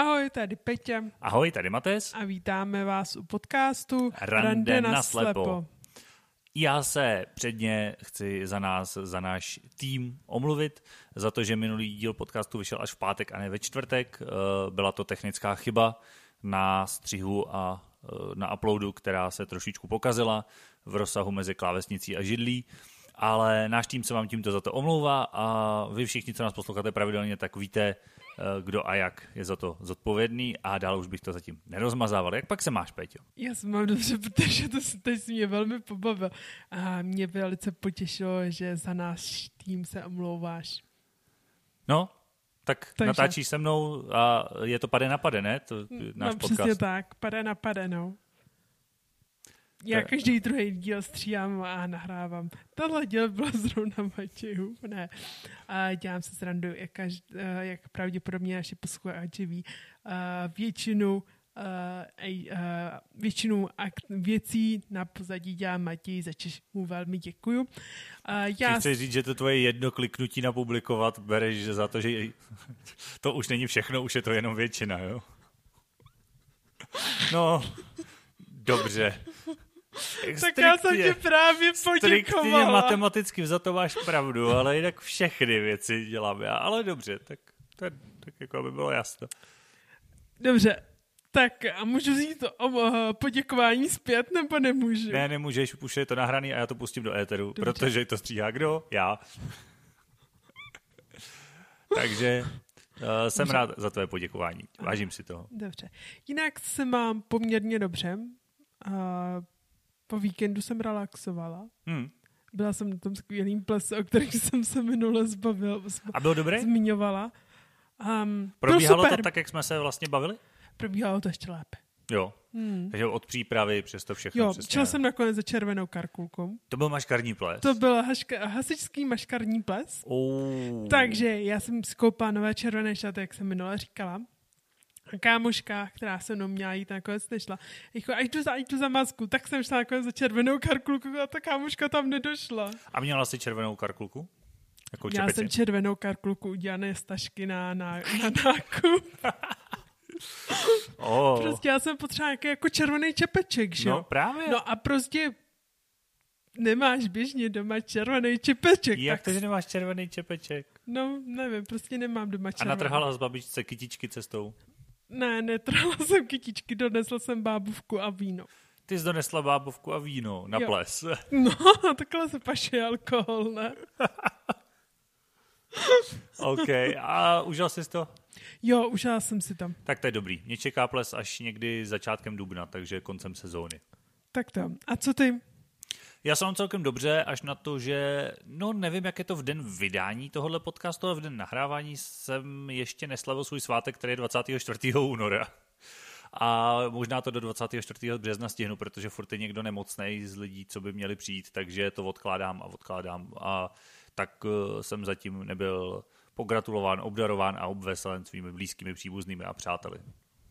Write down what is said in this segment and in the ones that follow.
Ahoj, tady Peťa. Ahoj, tady Mates. A vítáme vás u podcastu Rande, Rande na slepo. Já se předně chci za nás, za náš tým omluvit, za to, že minulý díl podcastu vyšel až v pátek a ne ve čtvrtek. Eh, byla to technická chyba na střihu a eh, na uploadu, která se trošičku pokazila v rozsahu mezi klávesnicí a židlí ale náš tým se vám tímto za to omlouvá a vy všichni, co nás posloucháte pravidelně, tak víte, kdo a jak je za to zodpovědný a dál už bych to zatím nerozmazával. Jak pak se máš, Peťo? Já se mám dobře, protože to teď mě velmi pobavil a mě velice potěšilo, že za náš tým se omlouváš. No, tak Takže. natáčíš se mnou a je to pade na pade, ne? To, náš no, podcast. přesně tak, pade na pade, no. Já každý druhý díl stříhám a nahrávám. Tohle díl bylo zrovna Matějů, ne. A dělám se srandu, jak, každý, eh, jak pravděpodobně naši posluchači ví. Většinu Uh, uh, většinu akt, věcí na pozadí dělá Matěj, za což mu velmi děkuju. Uh, já... Chci říct, že to tvoje jedno kliknutí na publikovat bereš za to, že to už není všechno, už je to jenom většina, jo? No, dobře. Tak já jsem ti právě poděkovala. matematicky za to máš pravdu, ale jinak všechny věci dělám já. Ale dobře, tak, tak, tak jako aby bylo jasno. Dobře, tak a můžu vzít to o, poděkování zpět, nebo nemůžu? Ne, nemůžeš, už je to nahraný a já to pustím do éteru, Dobře. protože to stříhá kdo? Já. Takže uh, jsem dobře. rád za tvé poděkování. Vážím si toho. Dobře. Jinak se mám poměrně dobře. Uh, po víkendu jsem relaxovala. Hmm. Byla jsem na tom skvělým plese, o kterém jsem se minule zbavil. A bylo dobré? Zmiňovala. Um, Probíhalo to tak, jak jsme se vlastně bavili? Probíhalo to ještě lépe. Jo. Hmm. Takže od přípravy přes to všechno. Jo, šel jsem nakonec za červenou karkulkou. To byl maškarní ples. To byl haška, hasičský maškarní ples. Oh. Takže já jsem skoupala nové červené šaty, jak jsem minule říkala kámoška, která se mnou měla jít, nakonec nešla. Jako, až jdu za, až jdu za masku, tak jsem šla nakonec za červenou karkulku a ta kámoška tam nedošla. A měla jsi červenou karkulku? Jako Měla jsem červenou karkulku udělané z tašky na, na, na nákup. oh. Prostě já jsem potřebovala jako, jako červený čepeček, že No právě. No a prostě nemáš běžně doma červený čepeček. Jak tak... to, že nemáš červený čepeček? No, nevím, prostě nemám doma červený. A natrhala z babičce kytičky cestou? Ne, netrhla jsem kytičky, donesla jsem bábovku a víno. Ty jsi donesla bábovku a víno na jo. ples. No, takhle se paše alkohol, ne? OK, a užil jsi to? Jo, užila jsem si to. Tak to je dobrý. Mě čeká ples až někdy začátkem dubna, takže koncem sezóny. Tak to. A co ty? Já jsem celkem dobře, až na to, že no nevím, jak je to v den vydání tohohle podcastu, ale v den nahrávání jsem ještě neslavil svůj svátek, který je 24. února. A možná to do 24. března stihnu, protože furt je někdo nemocný z lidí, co by měli přijít, takže to odkládám a odkládám. A tak uh, jsem zatím nebyl pogratulován, obdarován a obveselen svými blízkými příbuznými a přáteli.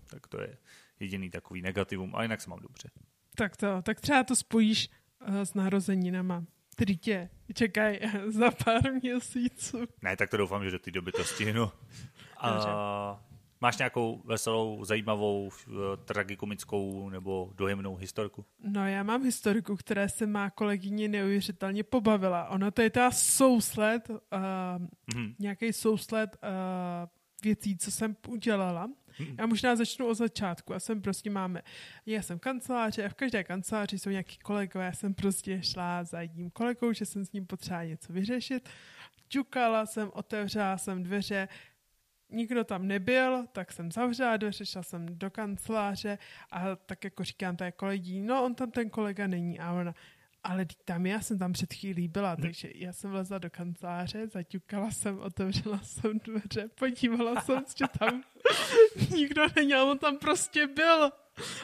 Tak to je jediný takový negativum, a jinak se mám dobře. Tak to, tak třeba to spojíš s narozeninama, který tě čekají za pár měsíců. Ne, tak to doufám, že do té doby to stihnu. A máš nějakou veselou, zajímavou, uh, tragikomickou nebo dojemnou historku? No já mám historiku, která se má kolegyně neuvěřitelně pobavila. Ona to je ta souslet, uh, mm-hmm. nějaký souslet uh, věcí, co jsem udělala. Já možná začnu od začátku. Já jsem prostě máme, já jsem kanceláře a v každé kanceláři jsou nějaký kolegové. Já jsem prostě šla za jedním kolegou, že jsem s ním potřeba něco vyřešit. Čukala jsem, otevřela jsem dveře, nikdo tam nebyl, tak jsem zavřela dveře, šla jsem do kanceláře a tak jako říkám té kolegí, no on tam ten kolega není a ona, ale tam já jsem tam před chvílí byla, takže já jsem vlezla do kanceláře, zaťukala jsem, otevřela jsem dveře, podívala jsem, že tam nikdo není, ale on tam prostě byl.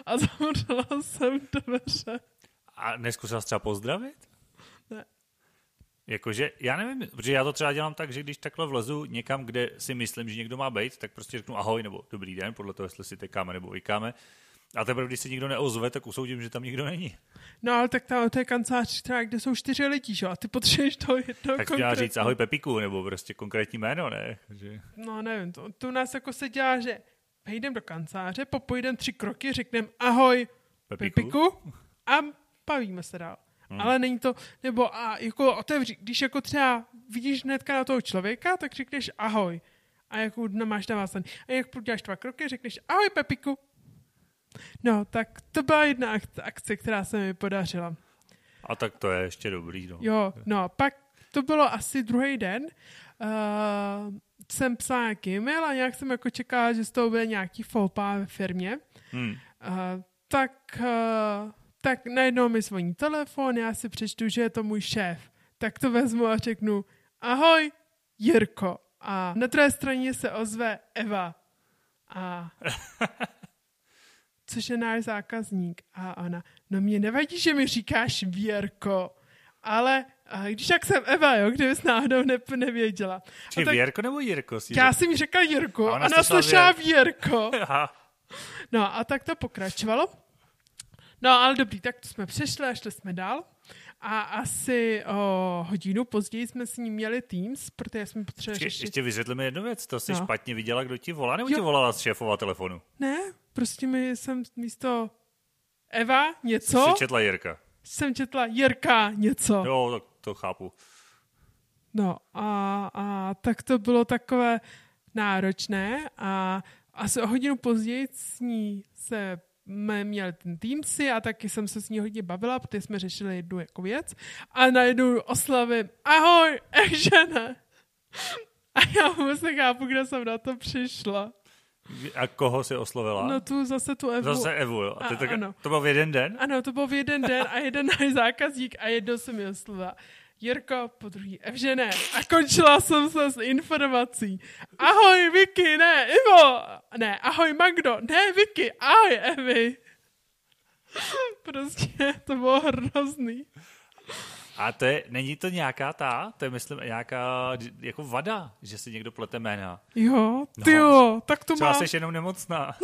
A zavřela jsem dveře. A neskusila třeba pozdravit? Ne. Jakože, já nevím, protože já to třeba dělám tak, že když takhle vlezu někam, kde si myslím, že někdo má být, tak prostě řeknu ahoj nebo dobrý den, podle toho, jestli si tekáme nebo vykáme. A teprve, když se nikdo neozve, tak usoudím, že tam nikdo není. No ale tak tam to je kancelář, třeba, kde jsou čtyři lidí, že? A ty potřebuješ to jedno Tak měla říct ahoj Pepiku, nebo prostě konkrétní jméno, ne? Že... No nevím, to, to u nás jako se dělá, že Vejdem do kanceláře, popojdem tři kroky, řekneme ahoj Pepiku, Pepiku a bavíme se dál. Hmm. Ale není to, nebo a jako otevři, když jako třeba vidíš hnedka na toho člověka, tak řekneš ahoj. A jako máš na vás A jak uděláš dva kroky, řekneš ahoj Pepiku. No, tak to byla jedna akce, která se mi podařila. A tak to je ještě dobrý, no. Jo, no, pak to bylo asi druhý den. Uh, jsem psala nějaký e-mail a nějak jsem jako čekala, že z toho bude nějaký folpa ve firmě. Hmm. Uh, tak, uh, tak najednou mi zvoní telefon, já si přečtu, že je to můj šéf. Tak to vezmu a řeknu, ahoj, Jirko. A na druhé straně se ozve Eva. A což je náš zákazník. A ona, no mě nevadí, že mi říkáš Věrko, ale a když jak jsem Eva, jo, kdybys náhodou ne, nevěděla. Či tak, Věrko nebo Jirko? Si já jsem mi řekla Jirko, a ona, ona slyšela Věrko. no a tak to pokračovalo. No ale dobrý, tak to jsme přešli a šli jsme dál. A asi o hodinu později jsme s ním měli Teams, protože jsme potřebovali řešit... Ještě vysvětlíme jednu věc, to jsi no. špatně viděla, kdo ti volá, nebo jo. ti volala z šéfova telefonu? Ne, prostě mi jsem místo Eva něco... Jsi četla Jirka. Jsem četla Jirka něco. Jo, tak to chápu. No a, a tak to bylo takové náročné a asi o hodinu později s ní se měl ten Teamsy a taky jsem se s ní hodně bavila, protože jsme řešili jednu jako věc a najednou oslavím ahoj, Evžene. A já vůbec nechápu, kde jsem na to přišla. A koho si oslovila? No tu zase tu Evu. Zase Evu, jo. A ty a, tak, ano. To byl v jeden den? Ano, to byl v jeden den a jeden náš zákazník a jednou jsem mi oslovila. Jirko, po druhý Evžené. A končila jsem se s informací. Ahoj Vicky, ne, Ivo. Ne, ahoj Magdo, ne Vicky, ahoj Evi. prostě to bylo hrozný. A to je, není to nějaká ta, to je myslím nějaká jako vada, že si někdo plete jména. Jo, ty no, jo, tak to má. Třeba jsi jenom nemocná.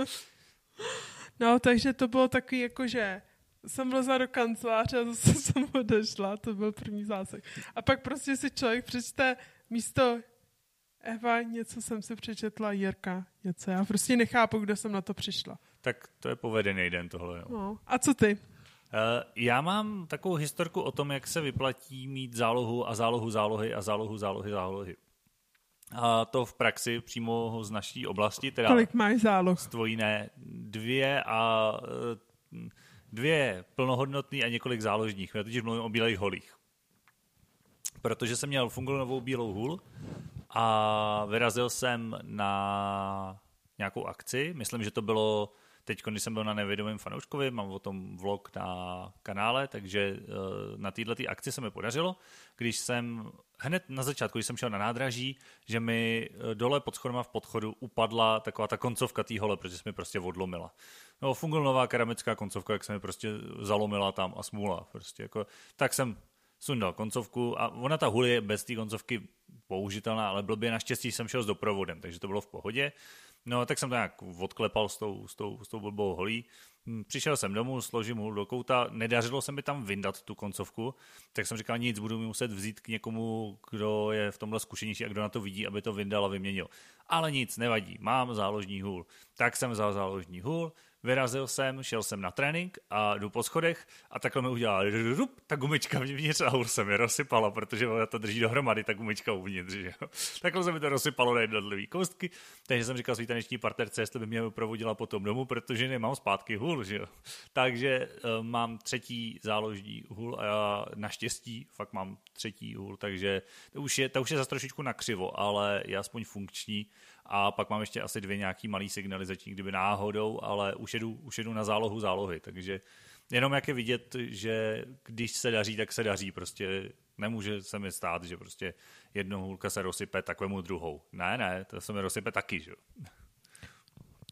no, takže to bylo takový jako, že jsem vlezla do kanceláře a zase jsem odešla, to byl první zásek. A pak prostě si člověk přečte místo Eva, něco jsem si přečetla, Jirka, něco. Já prostě nechápu, kdo jsem na to přišla. Tak to je povedený den tohle. Jo. No. A co ty? Eh, já mám takovou historku o tom, jak se vyplatí mít zálohu a zálohu zálohy a zálohu zálohy zálohy. A to v praxi přímo z naší oblasti. Teda Kolik máš záloh? Z tvojí ne, dvě a eh, dvě plnohodnotný a několik záložních. Já totiž mluvím o bílých holích. Protože jsem měl fungolovou bílou hůl a vyrazil jsem na nějakou akci. Myslím, že to bylo teď, když jsem byl na nevědomém fanouškovi, mám o tom vlog na kanále, takže eh, na této akci se mi podařilo, když jsem hned na začátku, když jsem šel na nádraží, že mi eh, dole pod schodem v podchodu upadla taková ta koncovka té hole, protože se mi prostě odlomila. No, nová keramická koncovka, jak se mi prostě zalomila tam a smůla. Prostě jako, tak jsem sundal koncovku a ona ta hůl je bez té koncovky použitelná, ale blbě naštěstí jsem šel s doprovodem, takže to bylo v pohodě. No, tak jsem to nějak odklepal s tou, s tou, s tou blbou holí. Hm, přišel jsem domů, složím hůl do kouta, nedařilo se mi tam vyndat tu koncovku, tak jsem říkal, nic, budu mi muset vzít k někomu, kdo je v tomhle zkušenější a kdo na to vidí, aby to vyndal a vyměnil. Ale nic, nevadí, mám záložní hůl. Tak jsem vzal záložní hůl, vyrazil jsem, šel jsem na trénink a jdu po schodech a takhle mi udělala rup, ta gumička vnitř a hůl se mi rozsypala, protože ona to drží dohromady, ta gumička uvnitř. Že. Takhle se mi to rozsypalo na jednotlivé kostky, takže jsem říkal svý taneční partnerce, jestli by mě provodila po tom domu, protože nemám zpátky hůl. Že jo. Takže uh, mám třetí záložní hůl a já naštěstí fakt mám třetí hůl, takže to už je, to už je zase trošičku nakřivo, ale je aspoň funkční a pak mám ještě asi dvě nějaký malý signalizační, kdyby náhodou, ale už jedu, už jedu na zálohu zálohy, takže jenom jak je vidět, že když se daří, tak se daří, prostě nemůže se mi stát, že prostě jednou hůlka se rozsype, tak vemu druhou. Ne, ne, to se mi rozsype taky, že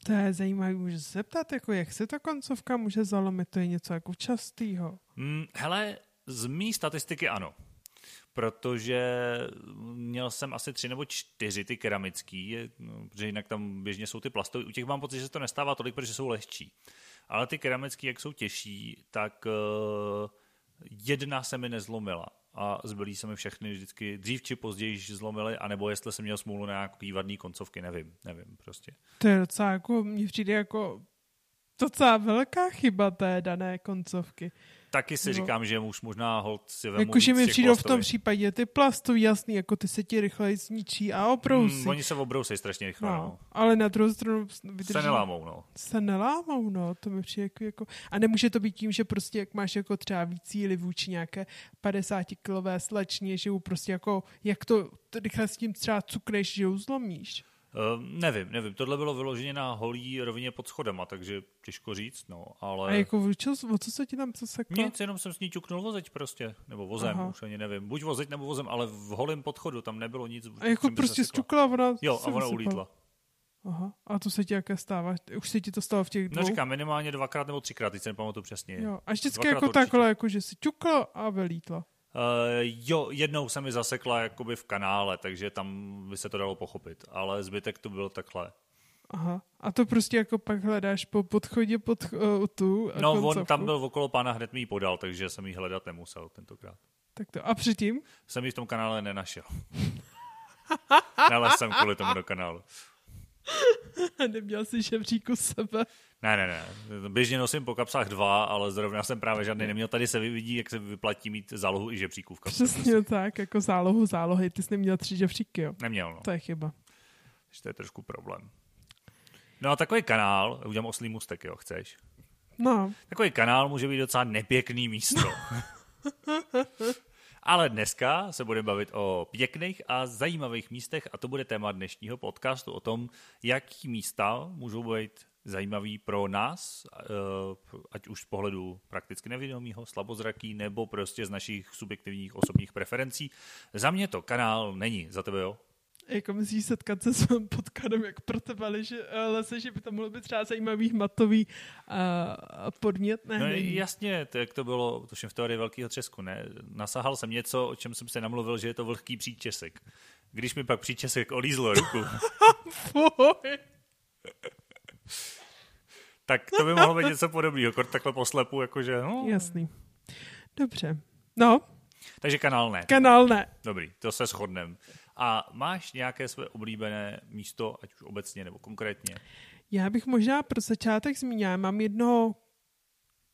To je zajímavé, můžu se zeptat, jako jak se ta koncovka může zalomit, to je něco jako častýho. Hmm, hele, z mý statistiky ano protože měl jsem asi tři nebo čtyři ty keramický, no, protože jinak tam běžně jsou ty plastové. U těch mám pocit, že se to nestává tolik, protože jsou lehčí. Ale ty keramický, jak jsou těžší, tak uh, Jedna se mi nezlomila a zbylí se mi všechny vždycky dřív či později zlomily, anebo jestli jsem měl smůlu na nějaký vadný koncovky, nevím, nevím prostě. To je docela jako, mně přijde jako docela velká chyba té dané koncovky. Taky si no. říkám, že už možná hold si vemu Jakože mi přijde v tom případě ty plastový jasný, jako ty se ti rychleji zničí a obrousí. Hmm, oni se obrousí strašně rychle, no. no. Ale na druhou stranu vydrží. Se nelámou, no. Se nelámou, no, to mi přijde jako, jako... A nemůže to být tím, že prostě jak máš jako třeba víc síly vůči nějaké 50 kilové slečně, že ju prostě jako, jak to rychle s tím třeba cukneš, že ju zlomíš. Uh, nevím, nevím. Tohle bylo vyloženě na holí rovině pod schodama, takže těžko říct, no, ale... A jako čo, o co se ti tam co seklo? Nic, jenom jsem s ní ťuknul vozeď prostě, nebo vozem, Aha. už ani nevím. Buď vozeď nebo vozem, ale v holém podchodu tam nebylo nic. A jako prostě stukla ona Jo, a ona ulítla. Aha, a to se ti jaké stává? Už se ti to stalo v těch no, dvou? No říkám, minimálně dvakrát nebo třikrát, teď se nepamatuju přesně. Jo, a vždycky dvakrát jako takhle, jako že si ťukla a vylítla. Uh, jo, jednou se mi zasekla jakoby v kanále, takže tam by se to dalo pochopit, ale zbytek to bylo takhle. Aha. A to prostě jako pak hledáš po podchodě pod uh, tu No, koncovku. on tam byl okolo pána, hned mi ji podal, takže jsem ji hledat nemusel tentokrát. Tak to. A předtím? Jsem ji v tom kanále nenašel. Nalez jsem kvůli tomu do kanálu. Neměl jsi žebříku sebe. Ne, ne, ne. Běžně nosím po kapsách dva, ale zrovna jsem právě žádný neměl. Tady se vidí, jak se vyplatí mít zálohu i žebříků v kapsách. Přesně tak, jako zálohu zálohy. Ty jsi neměl tři žebříky, jo? Neměl, no. To je chyba. To je trošku problém. No a takový kanál, udělám oslý mustek, jo, chceš? No. Takový kanál může být docela nepěkný místo. Ale dneska se budeme bavit o pěkných a zajímavých místech a to bude téma dnešního podcastu o tom, jaký místa můžou být zajímavý pro nás, eh, ať už z pohledu prakticky nevědomého, slabozraký, nebo prostě z našich subjektivních osobních preferencí. Za mě to kanál není, za tebe jo? Jako myslíš setkat se svým podkladem, jak pro tebe že, eh, lese, že by to mohlo být třeba zajímavý hmatový uh, podmět? Ne, no, jasně, to, jak to bylo, tuším v teorii velkého třesku, ne? Nasahal jsem něco, o čem jsem se namluvil, že je to vlhký příčesek. Když mi pak příčesek olízlo ruku. tak to by mohlo být něco podobného, kort takhle poslepu, jakože, no. Jasný. Dobře. No. Takže kanál ne. Kanál ne. Dobrý, to se shodneme. A máš nějaké své oblíbené místo, ať už obecně nebo konkrétně? Já bych možná pro začátek zmínila, mám jednoho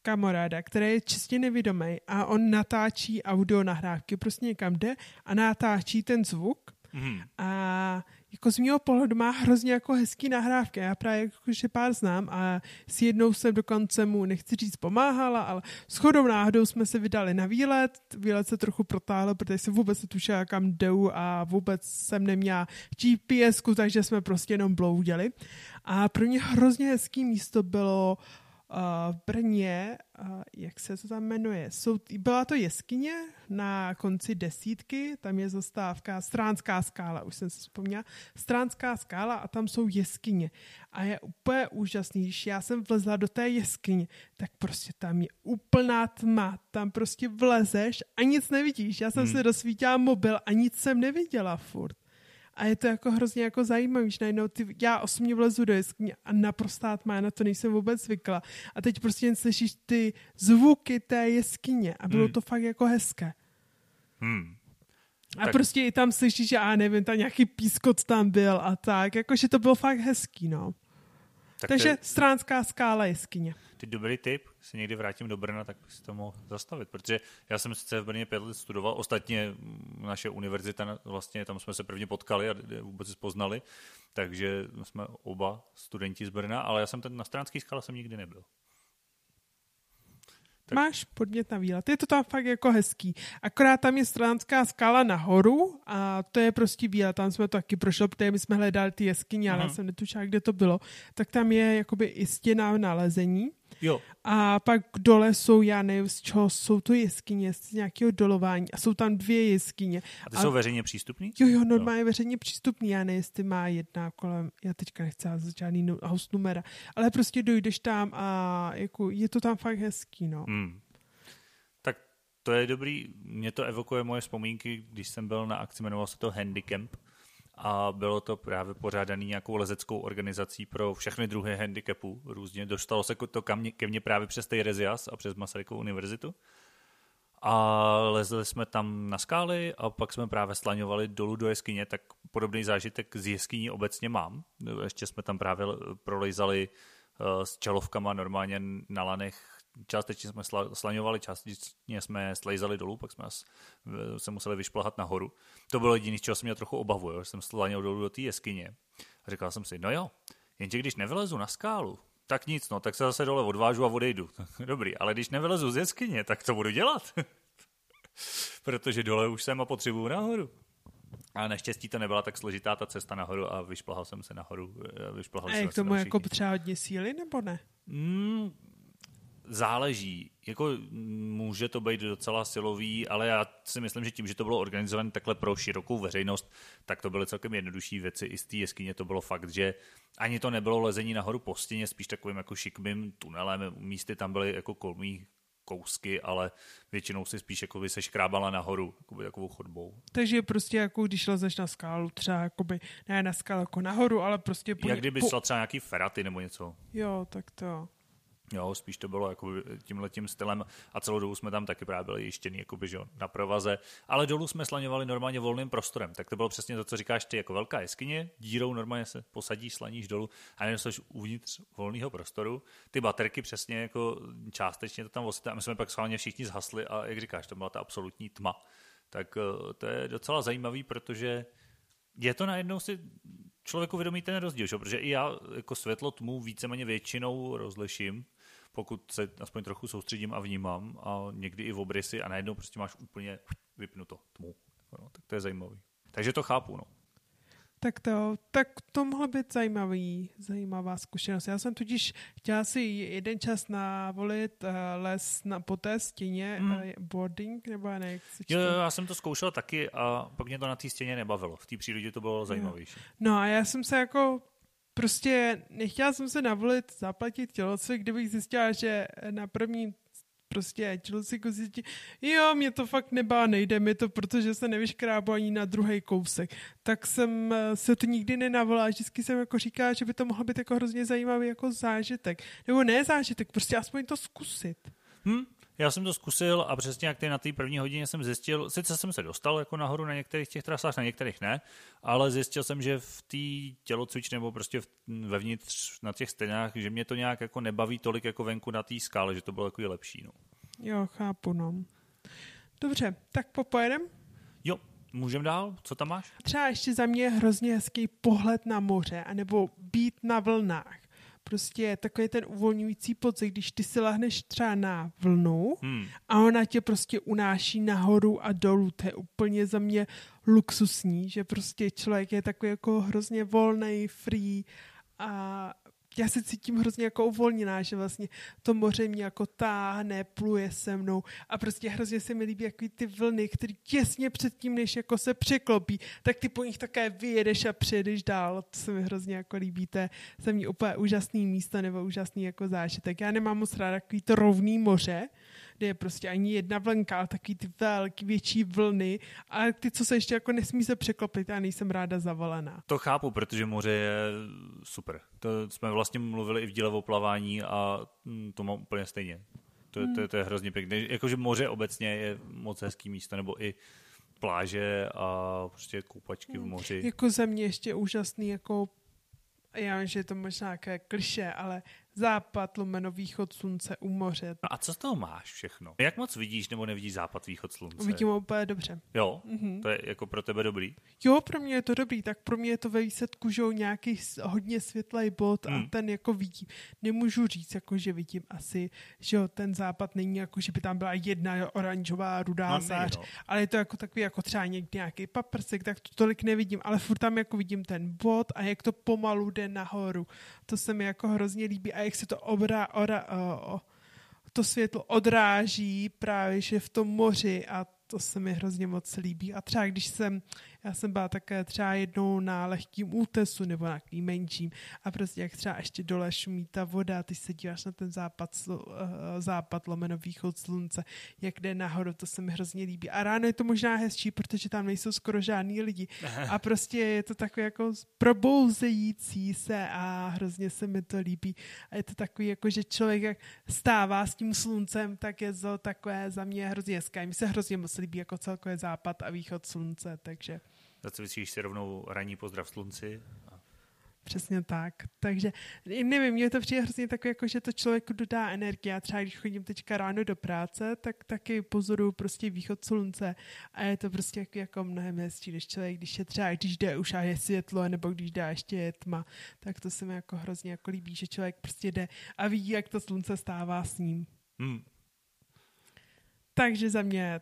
kamaráda, který je čistě nevědomý a on natáčí audio nahrávky, prostě někam jde a natáčí ten zvuk mm. a jako z mého pohledu má hrozně jako hezký nahrávky. Já právě jako, že pár znám a s jednou jsem dokonce mu, nechci říct, pomáhala, ale s chodou náhodou jsme se vydali na výlet. Výlet se trochu protáhl, protože jsem vůbec netušila, kam jdou a vůbec jsem neměla gps takže jsme prostě jenom bloudili. A pro mě hrozně hezký místo bylo uh, v Brně, jak se to tam jmenuje, jsou, byla to jeskyně na konci desítky, tam je zastávka Stránská skála, už jsem si vzpomněla, Stránská skála a tam jsou jeskyně. A je úplně úžasný, když já jsem vlezla do té jeskyně, tak prostě tam je úplná tma, tam prostě vlezeš a nic nevidíš. Já jsem hmm. si rozsvítila mobil a nic jsem neviděla furt. A je to jako hrozně jako zajímavý, že najednou ty, já osobně vlezu do jeskyně a naprostá tma, na to nejsem vůbec zvykla. A teď prostě jen slyšíš ty zvuky té jeskyně a bylo hmm. to fakt jako hezké. Hmm. A tak. prostě i tam slyšíš, že já nevím, tam nějaký pískot tam byl a tak, jakože to bylo fakt hezký, no. Tak Takže to stránská skála jeskyně. Ty dobrý tip, se někdy vrátím do Brna, tak bych si to mohl zastavit, protože já jsem sice v Brně pět let studoval, ostatně naše univerzita, vlastně tam jsme se prvně potkali a vůbec se poznali, takže jsme oba studenti z Brna, ale já jsem ten na stránský skále jsem nikdy nebyl. Tak. Máš podnět na výlet. Je to tam fakt jako hezký. Akorát tam je stranská skala nahoru a to je prostě výlet. Tam jsme to taky prošli, protože my jsme hledali ty jeskyně, ale já jsem netušila, kde to bylo. Tak tam je jakoby i stěna nalezení Jo. A pak dole jsou, já nevím, z čeho jsou to jeskyně, z nějakého dolování a jsou tam dvě jeskyně. A ty a... jsou veřejně přístupný? Jo, jo, normálně no. veřejně přístupný, já nevím, jestli má jedna kolem, já teďka nechci házet žádný host numera, ale prostě dojdeš tam a jako je to tam fakt hezký, no. Hmm. Tak to je dobrý, mě to evokuje moje vzpomínky, když jsem byl na akci, jmenoval se to Handicamp, a bylo to právě pořádané nějakou lezeckou organizací pro všechny druhy handicapů různě. Dostalo se to ke mně, ke mně právě přes Tejrezias a přes Masarykovou univerzitu. A lezli jsme tam na skály a pak jsme právě slaňovali dolů do jeskyně, tak podobný zážitek z jeskyní obecně mám. Ještě jsme tam právě prolejzali uh, s čelovkama normálně na lanech částečně jsme slaňovali, částečně jsme slejzali dolů, pak jsme se museli vyšplhat nahoru. To bylo jediné, z čeho jsem měl trochu obavu, jo, že jsem slaněl dolů do té jeskyně. A říkal jsem si, no jo, jenže když nevylezu na skálu, tak nic, no, tak se zase dole odvážu a odejdu. Dobrý, ale když nevylezu z jeskyně, tak co budu dělat? Protože dole už jsem a potřebuju nahoru. A naštěstí to nebyla tak složitá ta cesta nahoru a vyšplhal jsem se nahoru. Vyšplhal a je k tomu jako potřeba hodně síly, nebo ne? Mm, záleží. Jako může to být docela silový, ale já si myslím, že tím, že to bylo organizované takhle pro širokou veřejnost, tak to byly celkem jednodušší věci. I z té jeskyně to bylo fakt, že ani to nebylo lezení nahoru po stěně, spíš takovým jako šikmým tunelem. Místy tam byly jako kolmý kousky, ale většinou si spíš jako by se škrábala nahoru, jakoby takovou chodbou. Takže prostě jako když lezeš na skálu, třeba jakoby, ne na skálu jako nahoru, ale prostě... Po, Jak kdyby po... třeba nějaký feraty nebo něco. Jo, tak to. Jo, spíš to bylo jako tímhletím stylem a celou dobu jsme tam taky právě byli jištěný jakoby, že, na provaze, ale dolů jsme slaňovali normálně volným prostorem. Tak to bylo přesně to, co říkáš ty, jako velká jeskyně, dírou normálně se posadíš, slaníš dolů a jenom jsi uvnitř volného prostoru. Ty baterky přesně jako částečně to tam vosíte a my jsme pak schválně všichni zhasli a jak říkáš, to byla ta absolutní tma. Tak eh, to je docela zajímavý, protože je to najednou si člověku vědomí ten rozdíl, že? protože i já jako světlo tmu víceméně většinou rozliším, pokud se aspoň trochu soustředím a vnímám a někdy i v obrysy a najednou prostě máš úplně vypnuto tmu. No, tak to je zajímavý. Takže to chápu, no. Tak to, tak to mohla být zajímavý, zajímavá zkušenost. Já jsem totiž chtěla si jeden čas navolit uh, les na, po té stěně, mm. uh, boarding, nebo ne, jak se jo, já jsem to zkoušel taky a pak mě to na té stěně nebavilo. V té přírodě to bylo zajímavější. No a já jsem se jako prostě nechtěla jsem se navolit zaplatit tělocvik, kdybych zjistila, že na první prostě tělocviku zjistí, jo, mě to fakt nebá, nejde mi to, protože se nevyškrábu ani na druhý kousek. Tak jsem eh, se to nikdy nenavolila, vždycky jsem jako říkala, že by to mohlo být jako hrozně zajímavý jako zážitek. Nebo ne zážitek, prostě aspoň to zkusit. Hmm, já jsem to zkusil a přesně jak ty na té první hodině jsem zjistil, sice jsem se dostal jako nahoru na některých těch trasách, na některých ne, ale zjistil jsem, že v té tělocvič nebo prostě v, vevnitř na těch stejnách, že mě to nějak jako nebaví tolik jako venku na té skále, že to bylo jako lepší. No. Jo, chápu, no. Dobře, tak popojedem? Jo, můžeme dál? Co tam máš? Třeba ještě za mě hrozně hezký pohled na moře, anebo být na vlnách prostě takový ten uvolňující pocit, když ty si lehneš třeba na vlnu hmm. a ona tě prostě unáší nahoru a dolů. To je úplně za mě luxusní, že prostě člověk je takový jako hrozně volný, free a já se cítím hrozně jako uvolněná, že vlastně to moře mě jako táhne, pluje se mnou a prostě hrozně se mi líbí jaký ty vlny, které těsně předtím, než jako se překlopí, tak ty po nich také vyjedeš a přijedeš dál. To se mi hrozně jako líbí, to je úplně úžasný místo nebo úžasný jako zážitek. Já nemám moc ráda takový to rovný moře, kde je prostě ani jedna vlnka, ale takový ty velký, větší vlny a ty, co se ještě jako nesmí se překlopit, já nejsem ráda zavalená. To chápu, protože moře je super. To jsme vlastně mluvili i v díle o plavání a mm, to mám úplně stejně. To, hmm. to, to, to je hrozně pěkné. Jakože moře obecně je moc hezký místo, nebo i pláže a prostě koupačky v moři. Jako za mě ještě úžasný jako já vím, že je to možná nějaké kliše, ale západ, lomeno východ slunce u moře. No a co z toho máš všechno? Jak moc vidíš nebo nevidíš západ, východ slunce? Vidím úplně dobře. Jo? Mm-hmm. To je jako pro tebe dobrý? Jo, pro mě je to dobrý. Tak pro mě je to ve výsledku, že nějaký hodně světlej bod mm. a ten jako vidím. Nemůžu říct, jako že vidím asi, že jo, ten západ není jako, že by tam byla jedna oranžová, rudá no, zář, no. ale je to jako takový, jako třeba někdy nějaký paprsek, tak to tolik nevidím, ale furt tam jako vidím ten bod a jak to pomalu jde nahoru. To se mi jako hrozně líbí a jak se to obrá, ora, uh, to světlo odráží právě že v tom moři a to se mi hrozně moc líbí. A třeba když jsem Já jsem byla také třeba jednou na lehkým útesu nebo na nějakým menším a prostě jak třeba ještě dole šumí ta voda, ty se díváš na ten západ, uh, západ lomeno východ slunce, jak jde nahoru, to se mi hrozně líbí. A ráno je to možná hezčí, protože tam nejsou skoro žádný lidi. A prostě je to takové jako probouzející se a hrozně se mi to líbí. A je to takový jako, že člověk jak stává s tím sluncem, tak je to takové za mě hrozně hezké. Mi se hrozně moc líbí jako celkově západ a východ slunce, takže... Zacvičíš si rovnou ranní pozdrav slunci Přesně tak. Takže nevím, mě to přijde hrozně takové, jako, že to člověku dodá energie. A třeba když chodím teďka ráno do práce, tak taky pozoruju prostě východ slunce a je to prostě jako, jako mnohem hezčí, než člověk, když je třeba, když jde už a je světlo, nebo když jde a ještě je tma, tak to se mi jako hrozně jako líbí, že člověk prostě jde a vidí, jak to slunce stává s ním. Hmm. Takže za mě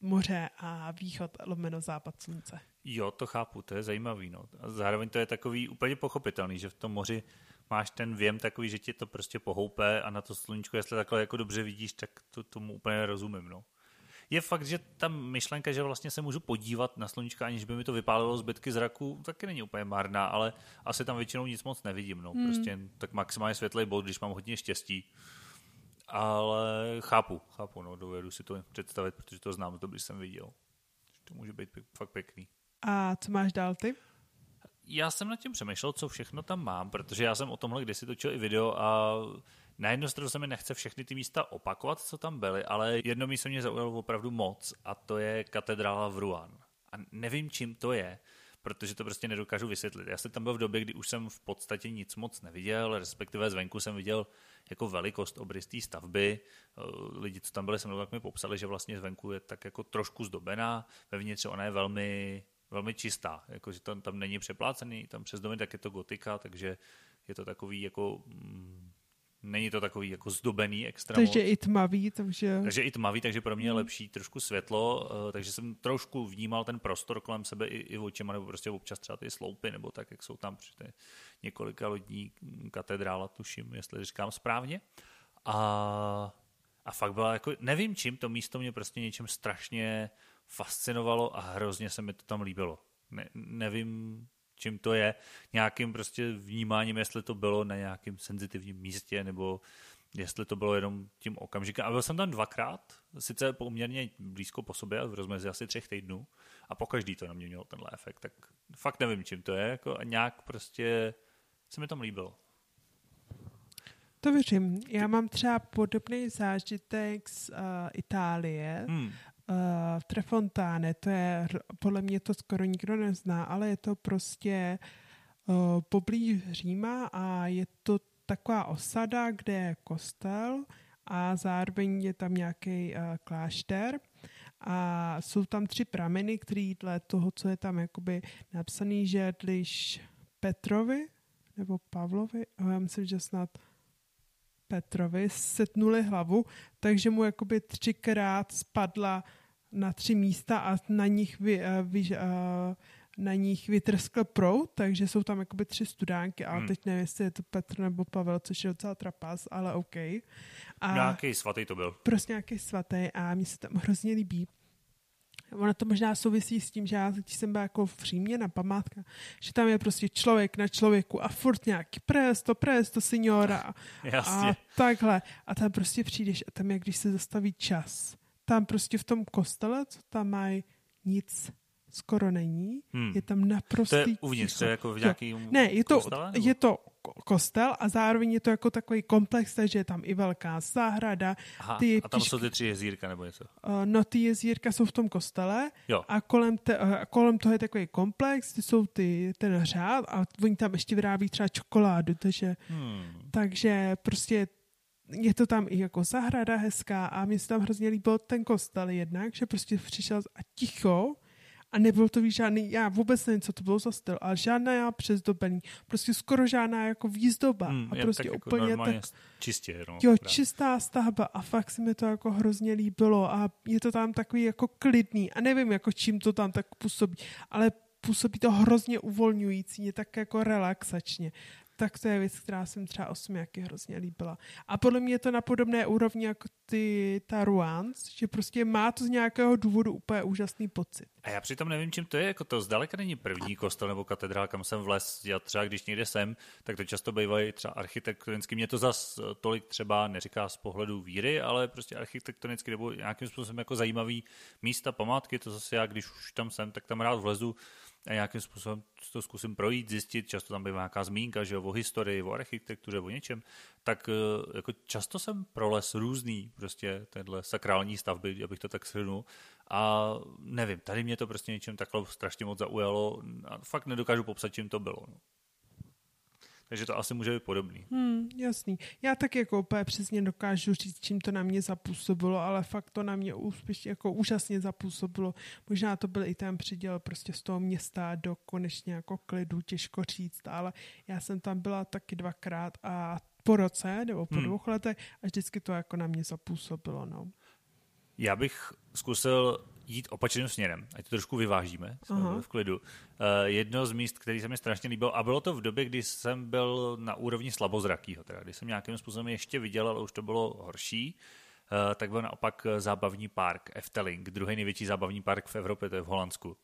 moře a východ lomeno západ slunce. Jo, to chápu, to je zajímavý. No. A zároveň to je takový úplně pochopitelný, že v tom moři máš ten věm takový, že ti to prostě pohoupe a na to sluníčko, jestli takhle jako dobře vidíš, tak to tomu úplně rozumím. No. Je fakt, že ta myšlenka, že vlastně se můžu podívat na sluníčka, aniž by mi to vypálilo zbytky zraku, taky není úplně marná, ale asi tam většinou nic moc nevidím. No. Hmm. Prostě tak maximálně světlej bod, když mám hodně štěstí. Ale chápu, chápu, no, dovedu si to představit, protože to znám, to bych jsem viděl. To může být fakt pěkný. A co máš dál ty? Já jsem nad tím přemýšlel, co všechno tam mám, protože já jsem o tomhle kdysi točil i video a na jednu stranu se mi nechce všechny ty místa opakovat, co tam byly, ale jedno místo mě zaujalo opravdu moc a to je katedrála v Ruan. A nevím, čím to je, protože to prostě nedokážu vysvětlit. Já jsem tam byl v době, kdy už jsem v podstatě nic moc neviděl, respektive zvenku jsem viděl jako velikost obrysté stavby. Eh, lidi, co tam byli se mnou, tak mi popsali, že vlastně zvenku je tak jako trošku zdobená, vevnitř ona je velmi velmi čistá, jako, že tam, tam není přeplácený, tam přes domy tak je to gotika, takže je to takový jako mm, není to takový jako zdobený extra Takže moc. i tmavý, takže... Takže i tmavý, takže pro mě je hmm. lepší trošku světlo, uh, takže jsem trošku vnímal ten prostor kolem sebe i, i očima, nebo prostě občas třeba ty sloupy, nebo tak, jak jsou tam při té několika lodní katedrála, tuším, jestli říkám správně. A, a fakt byla jako, nevím čím, to místo mě prostě něčem strašně fascinovalo a hrozně se mi to tam líbilo. Ne, nevím, čím to je, nějakým prostě vnímáním, jestli to bylo na nějakém senzitivním místě, nebo jestli to bylo jenom tím okamžikem. A byl jsem tam dvakrát, sice poměrně blízko po sobě, v rozmezi asi třech týdnů, a po každý to na mě mělo tenhle efekt. Tak fakt nevím, čím to je, jako a nějak prostě se mi tam líbilo. To věřím. Já mám třeba podobný zážitek z uh, Itálie. Hmm uh, Trefontáne, to je, podle mě to skoro nikdo nezná, ale je to prostě uh, poblíž Říma a je to taková osada, kde je kostel a zároveň je tam nějaký uh, klášter a jsou tam tři prameny, které dle toho, co je tam jakoby napsaný, že dliž Petrovi nebo Pavlovi, já myslím, že snad Petrovi setnuli hlavu, takže mu jakoby třikrát spadla na tři místa a na nich, vy, uh, vy, uh, na nich vytrskl prout, takže jsou tam jakoby tři studánky, ale hmm. teď nevím, jestli je to Petr nebo Pavel, což je docela trapas, ale OK. A nějaký svatý to byl. Prostě nějaký svatý a mi se tam hrozně líbí. Ono to možná souvisí s tím, že já když jsem byla jako v Římě na památka, že tam je prostě člověk na člověku a furt nějaký presto, presto, signora Jasně. a takhle. A tam prostě přijdeš a tam je, když se zastaví čas tam prostě v tom kostele, co tam mají, nic skoro není. Hmm. Je tam naprostý To je uvnitř, to je jako v nějaký Ne, je to, kostele, je to kostel a zároveň je to jako takový komplex, takže je tam i velká zahrada. Aha, ty a tam těžké, jsou ty tři jezírka nebo něco? Uh, no ty jezírka jsou v tom kostele jo. a kolem, te, uh, kolem toho je takový komplex, ty jsou ty, ten hřád a oni tam ještě vyrábí třeba čokoládu, takže, hmm. takže prostě je to tam i jako zahrada hezká a mě se tam hrozně líbil ten kostel jednak, že prostě přišel a ticho a nebyl to víš, žádný, já vůbec nevím, co to bylo za styl, ale žádná já přezdobení, prostě skoro žádná jako výzdoba hmm, a prostě tak jako úplně jako tak, čistě. No, jo, právě. čistá stavba a fakt se mi to jako hrozně líbilo a je to tam takový jako klidný a nevím, jako čím to tam tak působí, ale působí to hrozně uvolňující, je tak jako relaxačně. Tak to je věc, která jsem třeba osmiaky hrozně líbila. A podle mě je to na podobné úrovni jako ty, ta Ruans, že prostě má to z nějakého důvodu úplně úžasný pocit. A já přitom nevím, čím to je, jako to zdaleka není první kostel nebo katedrál, kam jsem vles. Já třeba, když někde jsem, tak to často bývají třeba architektonicky. Mě to zas tolik třeba neříká z pohledu víry, ale prostě architektonicky nebo nějakým způsobem jako zajímavý místa, památky, to zase já, když už tam jsem, tak tam rád vlezu a nějakým způsobem to zkusím projít, zjistit, často tam bývá nějaká zmínka, že jo, o historii, o architektuře, o něčem, tak eh, jako často jsem proles různý prostě tenhle sakrální stavby, abych to tak shrnul. A nevím, tady mě to prostě něčem takhle strašně moc zaujalo a fakt nedokážu popsat, čím to bylo. No. Takže to asi může být podobný. Hmm, jasný. Já tak jako úplně přesně dokážu říct, čím to na mě zapůsobilo, ale fakt to na mě úspěšně, jako úžasně zapůsobilo. Možná to byl i ten přiděl prostě z toho města do konečně jako klidu, těžko říct, ale já jsem tam byla taky dvakrát a po roce nebo po hmm. dvou letech a vždycky to jako na mě zapůsobilo. No. Já bych zkusil jít opačným směrem, ať to trošku vyvážíme v klidu. Uh, jedno z míst, který se mi strašně líbilo, a bylo to v době, kdy jsem byl na úrovni slabozrakýho, teda kdy jsem nějakým způsobem ještě viděl, ale už to bylo horší, uh, tak byl naopak zábavní park Efteling, druhý největší zábavní park v Evropě, to je v Holandsku.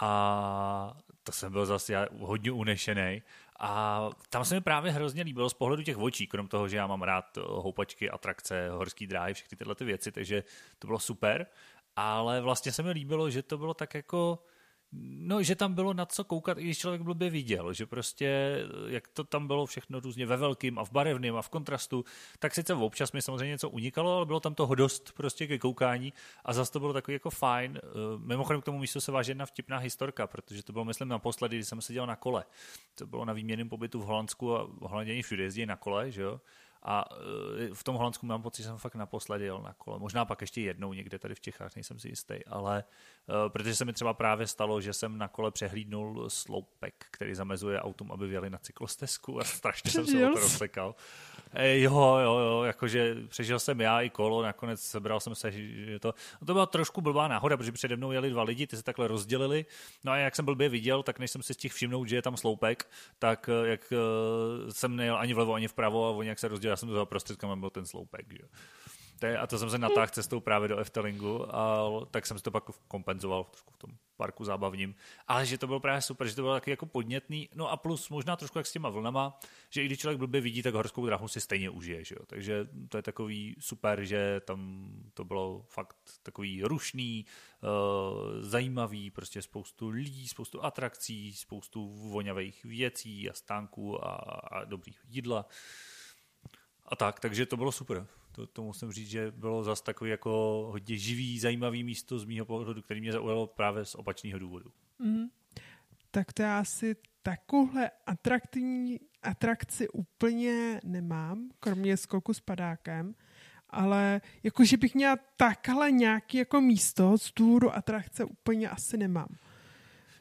A to jsem byl zase hodně unešený. A tam se mi právě hrozně líbilo z pohledu těch očí, krom toho, že já mám rád houpačky, atrakce, horský dráhy, všechny tyhle ty věci, takže to bylo super ale vlastně se mi líbilo, že to bylo tak jako No, že tam bylo na co koukat, i když člověk blbě viděl, že prostě, jak to tam bylo všechno různě ve velkým a v barevném a v kontrastu, tak sice občas mi samozřejmě něco unikalo, ale bylo tam toho dost prostě ke koukání a zase to bylo takový jako fajn. Eh, mimochodem k tomu místu se váže jedna vtipná historka, protože to bylo, myslím, naposledy, když jsem seděl na kole. To bylo na výměném pobytu v Holandsku a Holanděni všude jezdí na kole, že jo. A e, v tom Holandsku mám pocit, že jsem fakt naposledy jel na kole. Možná pak ještě jednou někde tady v Čechách, nejsem si jistý, ale uh, protože se mi třeba právě stalo, že jsem na kole přehlídnul sloupek, který zamezuje autům, aby vjeli na cyklostezku a strašně jsem se o to rozsekal. E, jo, jo, jo, jakože přežil jsem já i kolo, nakonec sebral jsem se, že to, no to byla trošku blbá náhoda, protože přede mnou jeli dva lidi, ty se takhle rozdělili, no a jak jsem blbě viděl, tak než jsem si těch všimnout, že je tam sloupek, tak jak jsem nejel ani vlevo, ani vpravo a oni jak se rozdělili, já jsem to prostředkem, byl ten sloupek. Že? a to jsem se natáhl cestou právě do Eftelingu, a tak jsem si to pak kompenzoval trošku v tom parku zábavním. Ale že to bylo právě super, že to bylo taky jako podnětný. No a plus možná trošku jak s těma vlnama, že i když člověk blbě vidí, tak horskou dráhu si stejně užije. Že jo? Takže to je takový super, že tam to bylo fakt takový rušný, uh, zajímavý, prostě spoustu lidí, spoustu atrakcí, spoustu vonavých věcí a stánků a, a dobrých jídla. A tak, takže to bylo super. To, to musím říct, že bylo zase takový jako hodně živý, zajímavý místo z mýho pohledu, který mě zaujalo právě z opačného důvodu. Mm. Tak to já asi takovouhle atraktivní atrakci úplně nemám, kromě skoku s padákem, ale jakože bych měla takhle nějaký jako místo z důvodu atrakce úplně asi nemám.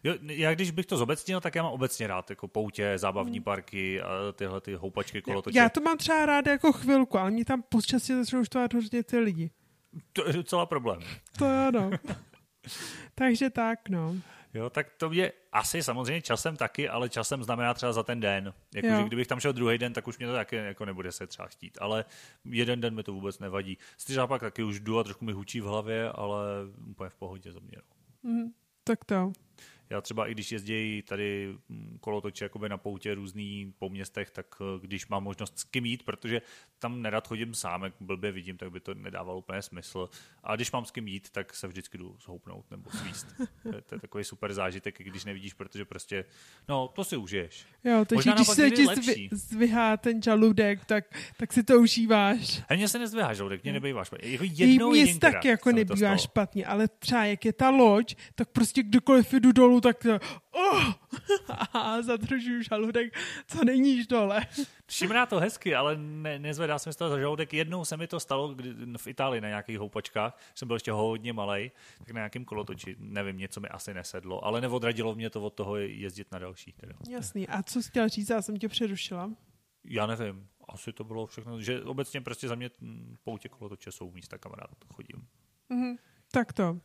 Jo, já když bych to zobecnil, tak já mám obecně rád jako poutě, zábavní hmm. parky a tyhle ty houpačky, kolotoče. Já to mám třeba rád jako chvilku, ale mě tam počasí začnou štvat hrozně ty lidi. To je docela problém. To ano. Takže tak, no. Jo, tak to je asi samozřejmě časem taky, ale časem znamená třeba za ten den. Jako, že kdybych tam šel druhý den, tak už mě to taky jako nebude se třeba chtít. Ale jeden den mi to vůbec nevadí. pak taky už jdu a trošku mi hučí v hlavě, ale úplně v pohodě za mě. No. Mm, tak to. Já třeba i když jezdí tady mm, kolotoče jakoby na poutě různý po městech, tak eh, když mám možnost s kým jít, protože tam nerad chodím sám, jak blbě vidím, tak by to nedávalo úplně smysl. A když mám s kým jít, tak se vždycky jdu zhoupnout nebo svíst. to, je, to je takový super zážitek, když nevidíš, protože prostě, no, to si užiješ. Jo, takže když se ti zvy, zvyhá ten žaludek, tak, tak si to užíváš. A mně se nezvyhá žaludek, mě nebývá špatně. Jako jednou Mně taky jako nebývá špatně, ale třeba jak je ta loď, tak prostě kdokoliv jdu dolů, dolů, tak to, oh, a zadržuju žaludek, co není dole. Šimrá to hezky, ale ne, nezvedá se mi z toho za žaludek. Jednou se mi to stalo kdy, v Itálii na nějakých houpačkách, jsem byl ještě hodně malý, tak na nějakém kolotoči, nevím, něco mi asi nesedlo, ale neodradilo mě to od toho jezdit na další. Teda. Jasný. A co jsi chtěl říct? Já jsem tě přerušila. Já nevím. Asi to bylo všechno, že obecně prostě za mě poutě kolotoče jsou místa, kam rád chodím. Mm-hmm. Tak to.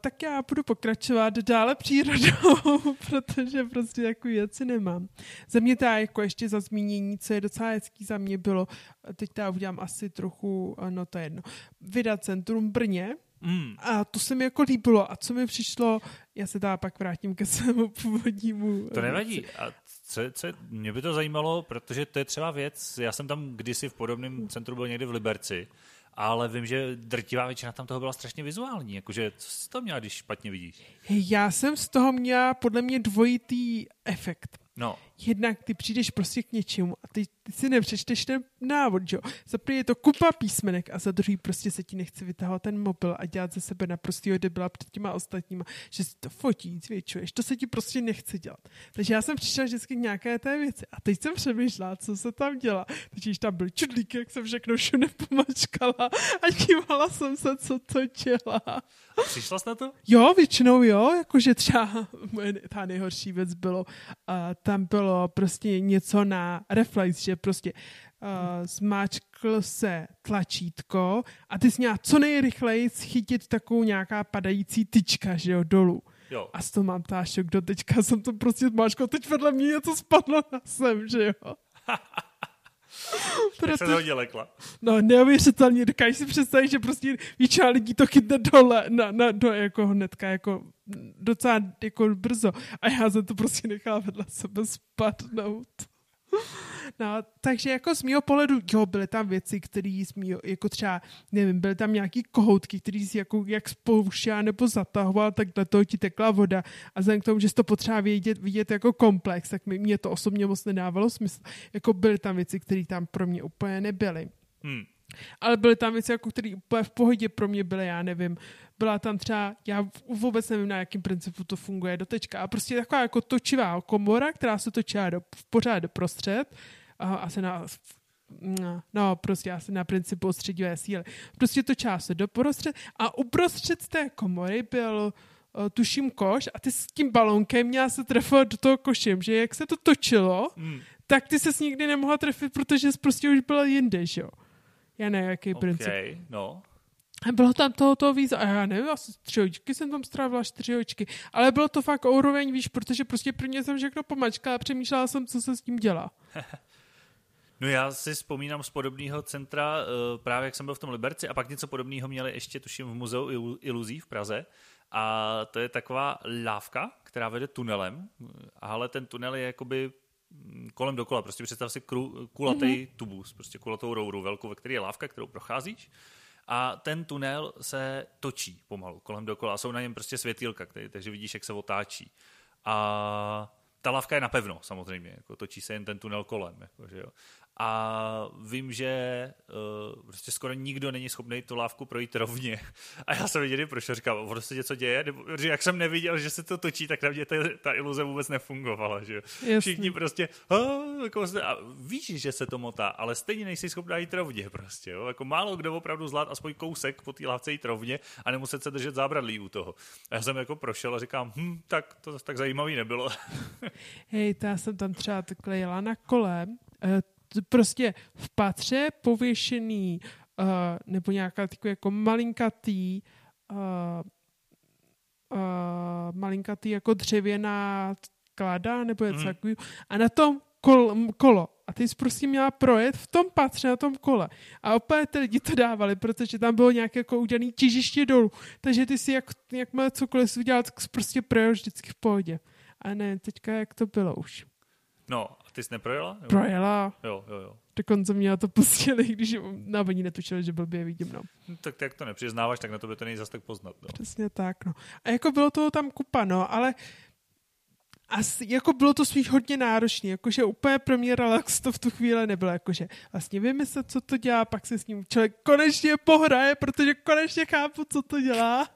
tak já budu pokračovat dále přírodou, protože prostě takový věci nemám. Za mě teda jako ještě za zmínění, co je docela hezký za mě bylo, teď teda udělám asi trochu, no to je jedno, vydat centrum Brně, Mm. A to se mi jako líbilo. A co mi přišlo, já se teda pak vrátím ke svému původnímu. To nevadí. A co, co, mě by to zajímalo, protože to je třeba věc, já jsem tam kdysi v podobném centru byl někdy v Liberci, ale vím, že drtivá většina tam toho byla strašně vizuální. Jakože, co jsi to měla, když špatně vidíš? Já jsem z toho měla podle mě dvojitý efekt. No. Jednak ty přijdeš prostě k něčemu a ty, ty si nepřečteš ten návod, jo. Za prvý je to kupa písmenek a za druhý prostě se ti nechce vytahovat ten mobil a dělat ze sebe naprostý debila před těma ostatníma, že si to fotí, zvětšuješ. To se ti prostě nechce dělat. Takže já jsem přišla vždycky k nějaké té věci a teď jsem přemýšlela, co se tam dělá. Teď tam byl čudlík, jak jsem všechno všude pomačkala a dívala jsem se, co to dělá. Přišla jsi na to? Jo, většinou jo, jakože třeba ta nejhorší věc bylo, uh, tam bylo prostě něco na reflex, že prostě uh, zmáčkl se tlačítko a ty jsi měla co nejrychleji chytit takovou nějaká padající tyčka, že jo, dolů. Jo. A z toho mám tášok do teďka jsem to prostě zmáčkl, teď vedle mě něco spadlo na sem, že jo. Proto... se to hodně lekla. No, neuvěřitelně. Dokážeš si představit, že prostě většina lidí to chytne dole, na, na, do, jako hnedka, jako docela jako brzo. A já jsem to prostě nechala vedle sebe spadnout. No, takže jako z mého pohledu, jo, byly tam věci, které z mýho, jako třeba, nevím, byly tam nějaký kohoutky, který si jako jak spouštěl nebo zatahoval, tak do toho ti tekla voda a vzhledem k tomu, že jsi to potřeba vidět, vidět jako komplex, tak mi, mě to osobně moc nedávalo smysl. Jako byly tam věci, které tam pro mě úplně nebyly. Hmm. Ale byly tam věci, jako, které úplně v pohodě pro mě byly, já nevím, byla tam třeba, já vůbec nevím, na jakým principu to funguje do tečka, a prostě taková jako točivá komora, která se točila do, pořád doprostřed, a asi na no, no, prostě asi na principu ostředivé síly. Prostě točila se doprostřed a uprostřed té komory byl uh, tuším koš a ty s tím balonkem měla se trefovat do toho košem, že jak se to točilo, mm. tak ty se nikdy nemohla trefit, protože jsi prostě už byla jinde, že jo. Já nevím, jaký okay, princip. no. A bylo tam tohoto víc, a já nevím, asi tři hoďky jsem tam strávila, čtyři hoďky, ale bylo to fakt úroveň, víš, protože prostě pro mě jsem všechno pomačkala a přemýšlela jsem, co se s tím dělá. No já si vzpomínám z podobného centra, eh, právě jak jsem byl v tom Liberci, a pak něco podobného měli ještě, tuším, v Muzeu iluzí v Praze. A to je taková lávka, která vede tunelem, ale ten tunel je jakoby kolem dokola. Prostě představ si kulatý mm-hmm. tubus, prostě kulatou rouru velkou, ve které je lávka, kterou procházíš a ten tunel se točí pomalu kolem dokola a jsou na něm prostě světýlka, který, takže vidíš, jak se otáčí. A ta lavka je napevno samozřejmě, jako točí se jen ten tunel kolem. Jako, že jo a vím, že uh, prostě skoro nikdo není schopný tu lávku projít rovně. A já jsem viděl, proč říkám, ono se něco děje, nebo že jak jsem neviděl, že se to točí, tak na mě ta, ta iluze vůbec nefungovala. Že? Všichni prostě, oh, jako, a víš, že se to motá, ale stejně nejsi schopná jít rovně prostě. Jo? Jako málo kdo opravdu zvlád aspoň kousek po té lávce jít rovně a nemuset se držet zábradlí u toho. A já jsem jako prošel a říkám, hm, tak to tak zajímavý nebylo. Hej, já jsem tam třeba takhle jela na kole, eh, prostě v patře pověšený uh, nebo nějaká takový jako malinkatý uh, uh, malinkatý jako dřevěná klada nebo něco mm. takového a na tom kol, kolo. A ty jsi prostě měla projet v tom patře na tom kole. A opět ty lidi to dávali, protože tam bylo nějaké jako udělané těžiště dolů. Takže ty si jak, jakmile cokoliv udělal, tak jsi prostě projel vždycky v pohodě. A ne, teďka jak to bylo už. No, ty jsi neprojela? Nebo? Projela. Jo, jo, jo. Dokonce mě to pustili, když na oni netučili, že blbě vidím, no. no. Tak jak to nepřiznáváš, tak na to by to nejde zase tak poznat, no. Přesně tak, no. A jako bylo toho tam kupa, no, ale asi, jako bylo to spíš hodně náročné, jakože úplně pro mě relax to v tu chvíli nebylo, jakože vlastně vymyslet, co to dělá, pak se s ním člověk konečně pohraje, protože konečně chápu, co to dělá.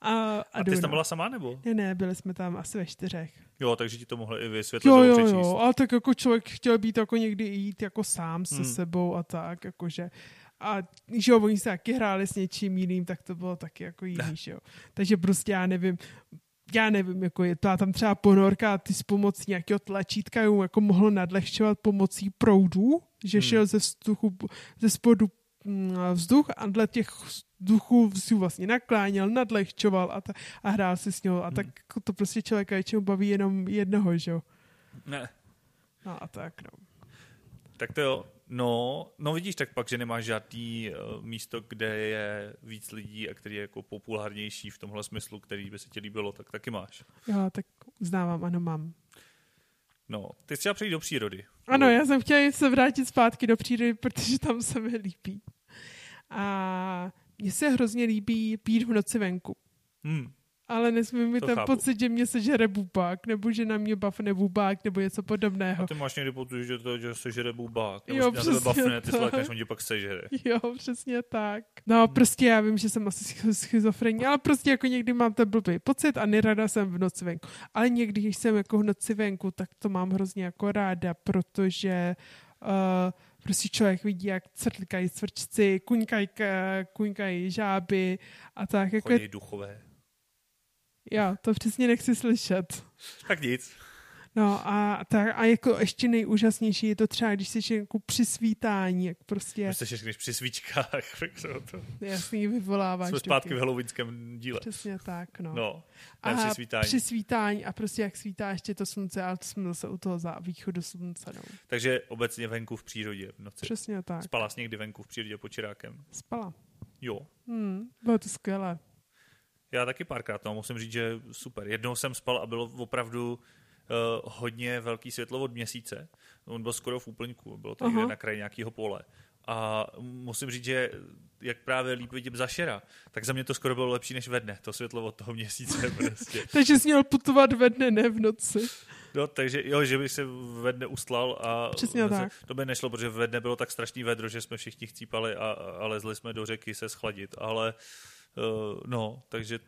A, a, a ty jsi tam byla sama, nebo? Ne, ne, byli jsme tam asi ve čtyřech. Jo, takže ti to mohli i vysvětlit. Jo, jo, jo, ale tak jako člověk chtěl být jako někdy jít jako sám se hmm. sebou a tak, jakože a že jo, oni se taky hráli s něčím jiným, tak to bylo taky jako jiný, že jo. Takže prostě já nevím, já nevím, jako je to tam třeba ponorka a ty s pomocí nějakého tlačítka jako mohl nadlehčovat pomocí proudů, že hmm. šel ze vzduchu, ze spodu mm, vzduch a dle těch duchu si vlastně nakláněl, nadlehčoval a, ta, a hrál si s ním a tak hmm. to prostě člověka většinou baví jenom jednoho, že jo? Ne. No a tak, no. Tak to jo. No, no vidíš, tak pak, že nemáš žádný uh, místo, kde je víc lidí a který je jako populárnější v tomhle smyslu, který by se ti líbilo, tak taky máš. Jo, tak uznávám, ano, mám. No, ty jsi chtěla přejít do přírody. Ano, já jsem chtěla se vrátit zpátky do přírody, protože tam se mi líbí. A mně se hrozně líbí pít v noci venku. Hmm ale nesmí mi ten chápu. pocit, že mě sežere bubák, nebo že na mě bafne bubák, nebo něco podobného. A ty máš někdy pocit, že to že sežere bubák, nebo jo, že na bafne, ty slékneš, on tě pak sežere. Jo, přesně tak. No hmm. prostě já vím, že jsem asi schizofrenní, ale prostě jako někdy mám ten blbý pocit a nerada jsem v noci venku. Ale někdy, když jsem jako v noci venku, tak to mám hrozně jako ráda, protože uh, prostě člověk vidí, jak crtlikají cvrčci, kuňkají, kuňkají žáby a tak. Jako Chodí duchové. Já to přesně nechci slyšet. Tak nic. No a, tak, a jako ještě nejúžasnější je to třeba, když jsi jako při svítání, jak prostě... Jsi když při svíčkách, to. Jasný, vyvoláváš. Jsme zpátky v halloweenském díle. Přesně tak, no. no a při svítání. při svítání a prostě jak svítá ještě to slunce, ale to jsme zase u toho za východu slunce, no. Takže obecně venku v přírodě v noci. Přesně tak. Spala jsi někdy venku v přírodě pod čirákem? Spala. Jo. Hmm, bylo to skvělé. Já taky párkrát, no, musím říct, že super. Jednou jsem spal a bylo opravdu hodně velký světlo od měsíce. On byl skoro v úplňku, bylo to někde na kraji nějakého pole. A musím říct, že jak právě líp vidím zašera, tak za mě to skoro bylo lepší než ve dne, to světlo od toho měsíce prostě. takže jsi měl putovat ve dne, ne v noci. No, takže jo, že bych se ve dne ustlal a Přesně tak. to by nešlo, protože ve dne bylo tak strašný vedro, že jsme všichni chcípali a, a lezli jsme do řeky se schladit, ale Uh, no, takže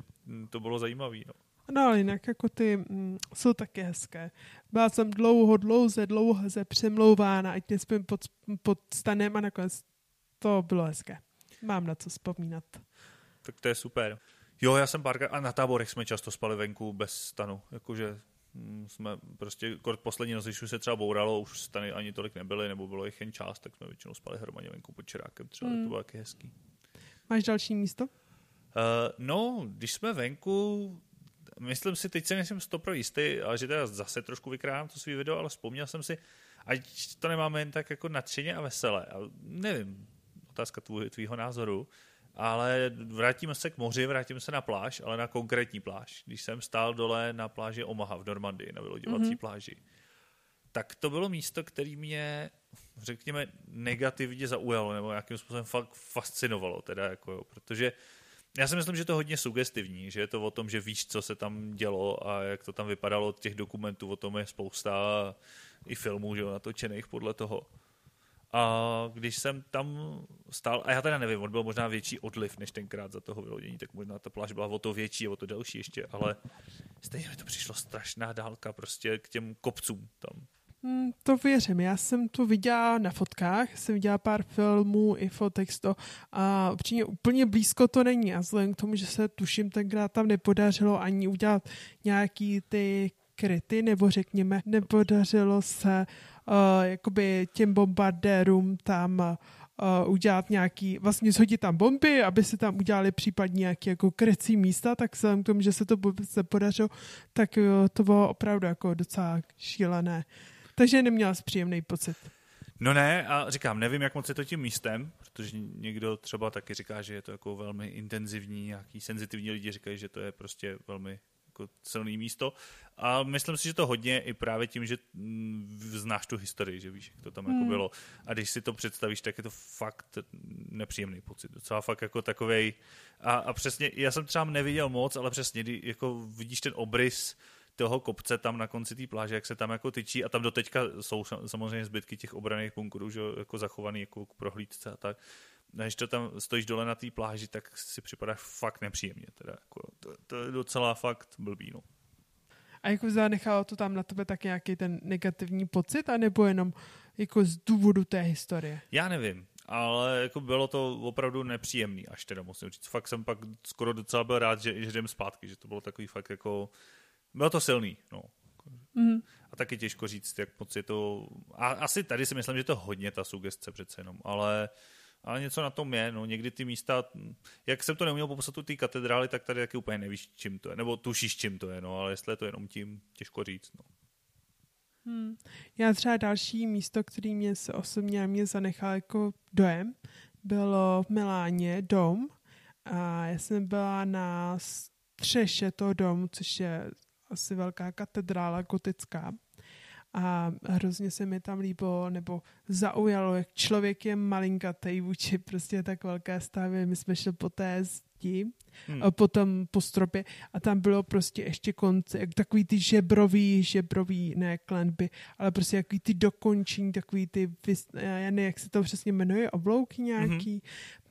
to bylo zajímavé. No. No ale jinak jako ty mm, jsou taky hezké. Byla jsem dlouho, dlouze, dlouze přemlouvána, ať nespím pod, pod stanem a nakonec to bylo hezké. Mám na co vzpomínat. Tak to je super. Jo, já jsem párkrát, a na táborech jsme často spali venku bez stanu, jakože hm, jsme prostě, poslední noc, když už se třeba bouralo, už stany ani tolik nebyly, nebo bylo jich jen část, tak jsme většinou spali hromadě venku pod čerákem, třeba mm. to bylo taky hezký. Máš další místo? Uh, no, když jsme venku, myslím si, teď se nejsem stopro jistý, ale že teda zase trošku vykrám to svý video, ale vzpomněl jsem si, ať to nemáme jen tak jako nadšeně a veselé. A nevím, otázka tvů, tvýho názoru, ale vrátíme se k moři, vrátíme se na pláž, ale na konkrétní pláž. Když jsem stál dole na pláži Omaha v Normandii, na vyloděvací mm-hmm. pláži, tak to bylo místo, které mě, řekněme, negativně zaujalo, nebo nějakým způsobem fakt fascinovalo, teda jako jo, protože uh, já si myslím, že to je hodně sugestivní, že je to o tom, že víš, co se tam dělo a jak to tam vypadalo, těch dokumentů o tom je spousta i filmů, že natočených podle toho. A když jsem tam stál, a já teda nevím, on byl možná větší odliv než tenkrát za toho vylodění, tak možná ta pláž byla o to větší, o to delší ještě, ale stejně mi to přišlo strašná dálka prostě k těm kopcům tam. Hmm, to věřím. Já jsem to viděla na fotkách, jsem viděla pár filmů i fotek to a upřímně úplně blízko to není. A vzhledem k tomu, že se tuším tenkrát tam nepodařilo ani udělat nějaký ty kryty, nebo řekněme, nepodařilo se uh, jakoby těm bombardérům tam uh, udělat nějaký, vlastně shodit tam bomby, aby se tam udělali případně nějaké jako krycí místa, tak vzhledem k tomu, že se to se podařilo, tak uh, to bylo opravdu jako docela šílené. Takže neměla jsi příjemný pocit. No ne, a říkám, nevím, jak moc je to tím místem, protože někdo třeba taky říká, že je to jako velmi intenzivní, nějaký senzitivní lidi říkají, že to je prostě velmi jako silný místo. A myslím si, že to hodně i právě tím, že mm, znáš tu historii, že víš, jak to tam jako hmm. jako bylo. A když si to představíš, tak je to fakt nepříjemný pocit. Docela fakt jako takovej. A, a přesně, já jsem třeba neviděl moc, ale přesně, kdy jako vidíš ten obrys toho kopce tam na konci té pláže, jak se tam jako tyčí a tam do teďka jsou samozřejmě zbytky těch obraných bunkrů, že jako zachovaný jako k prohlídce a tak. Když to tam stojíš dole na té pláži, tak si připadáš fakt nepříjemně. Teda, jako, to, to, je docela fakt blbý. No. A jako zanechalo to tam na tebe tak nějaký ten negativní pocit, anebo jenom jako z důvodu té historie? Já nevím, ale jako bylo to opravdu nepříjemný, až teda musím říct. Fakt jsem pak skoro docela byl rád, že, že jdem zpátky, že to bylo takový fakt jako bylo to silný, no. Mm. A taky těžko říct, jak moc je to... A asi tady si myslím, že to hodně ta sugestce přece jenom, ale ale něco na tom je, no někdy ty místa, jak jsem to neuměl popsat u té katedrály, tak tady taky úplně nevíš, čím to je, nebo tušíš, čím to je, no, ale jestli je to jenom tím, těžko říct, no. Hmm. Já třeba další místo, který mě se osobně mě zanechal jako dojem, bylo v Miláně dom a já jsem byla na střeše toho domu, což je asi velká katedrála gotická a hrozně se mi tam líbilo, nebo zaujalo, jak člověk je malinkatej vůči prostě tak velké stavě. My jsme šli po té zdi hmm. potom po stropě a tam bylo prostě ještě konce, jak takový ty žebrový, žebrový, ne klenby, ale prostě jaký ty dokončení, takový ty, já nevím, jak se to přesně jmenuje, oblouky nějaký, hmm.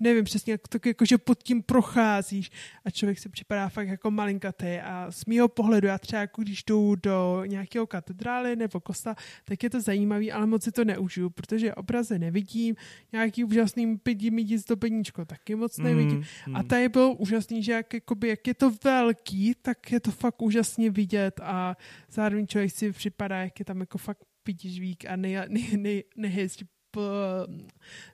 nevím přesně, jak to jako, že pod tím procházíš a člověk se připadá fakt jako malinkatý a z mýho pohledu, já třeba jako když jdu do nějakého katedrály nebo kosta, tak je to zajímavý, ale moc si to neužiju, protože obraze nevidím, nějaký úžasný pidi midi zdobeníčko taky moc nevidím hmm. a tady bylo úžasný úžasný, že jak, jakoby, jak je to velký, tak je to fakt úžasně vidět a zároveň člověk si připadá, jak je tam jako fakt vík a nej, nej, nej, nejhezčí po,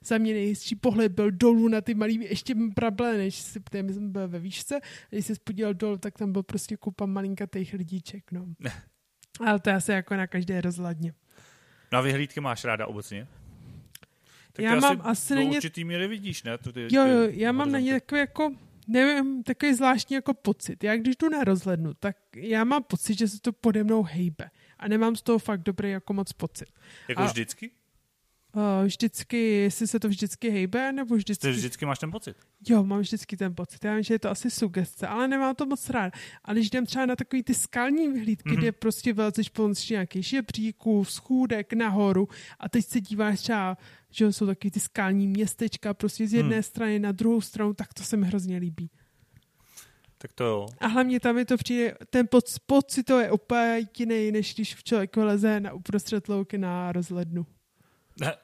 za mě nejhezčí pohled byl dolů na ty malý, ještě prable, než si, my jsme byli ve výšce, když se spodíval dolů, tak tam byl prostě kupa malinkatých lidíček, no. Ale to je asi jako na každé rozhledně. Na vyhlídky máš ráda obecně? Tak já mám asi, asi na ně... určitý míry vidíš, ne? Ty, jo, jo, já mám na ně takový jako nevím, takový zvláštní jako pocit. Já když jdu na rozhlednu, tak já mám pocit, že se to pode mnou hejbe. A nemám z toho fakt dobrý jako moc pocit. Jako a, vždycky? Uh, vždycky, jestli se to vždycky hejbe, nebo vždycky... Ty vždycky máš ten pocit? Jo, mám vždycky ten pocit. Já vím, že je to asi sugestce, ale nemám to moc rád. Ale když jdem třeba na takový ty skalní vyhlídky, mm-hmm. kde prostě vylezeš po nějaký žebříků, schůdek nahoru a teď se díváš třeba že jsou taky ty skalní městečka prostě z jedné hmm. strany na druhou stranu, tak to se mi hrozně líbí. Tak to jo. A hlavně tam je to přijde, ten poc, pocit to je úplně jiný, než když člověk leze na uprostřed louky na rozhlednu. Ne.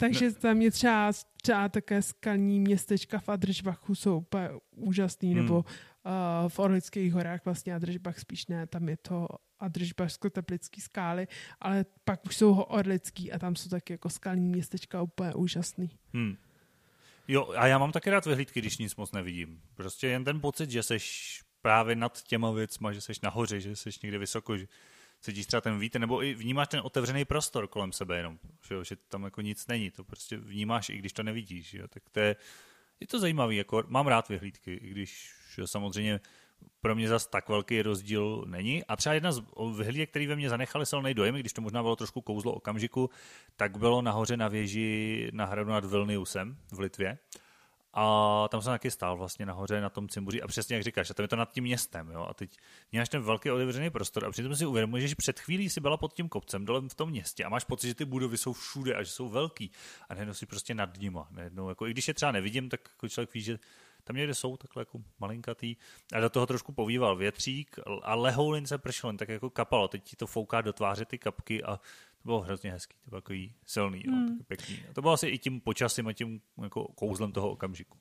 Takže tam je třeba, třeba také skalní městečka v Adržbachu jsou úplně úžasný, hmm. nebo uh, v Orlických horách vlastně Adržbach spíš ne, tam je to a držbařsko-teplický skály, ale pak už jsou ho orlický a tam jsou taky jako skalní městečka úplně úžasný. Hmm. Jo, a já mám taky rád vyhlídky, když nic moc nevidím. Prostě jen ten pocit, že seš právě nad těma věcma, že seš nahoře, že seš někde vysoko, že cítíš třeba ten vítr, nebo i vnímáš ten otevřený prostor kolem sebe jenom, že, jo, že tam jako nic není, to prostě vnímáš, i když to nevidíš, jo, tak to je, je to zajímavý, jako mám rád vyhlídky, i když že samozřejmě pro mě zas tak velký rozdíl není. A třeba jedna z vyhlídek, který ve mně zanechaly silný dojem, když to možná bylo trošku kouzlo okamžiku, tak bylo nahoře na věži na hradu nad Vilniusem v Litvě. A tam jsem taky stál vlastně nahoře na tom cimbuři a přesně jak říkáš, a tam je to nad tím městem, jo, a teď máš ten velký otevřený prostor a přitom si uvědomuješ, že před chvílí si byla pod tím kopcem dole v tom městě a máš pocit, že ty budovy jsou všude a že jsou velký a najednou si prostě nad nima, najednou, jako i když je třeba nevidím, tak jako člověk ví, že tam někde jsou takhle jako malinkatý. A do toho trošku povýval větřík a lehoulin se pršel, tak jako kapalo. Teď ti to fouká do tváře ty kapky a to bylo hrozně hezký, to bylo takový silný, hmm. jo, pěkný. A to bylo asi i tím počasím a tím jako kouzlem toho okamžiku.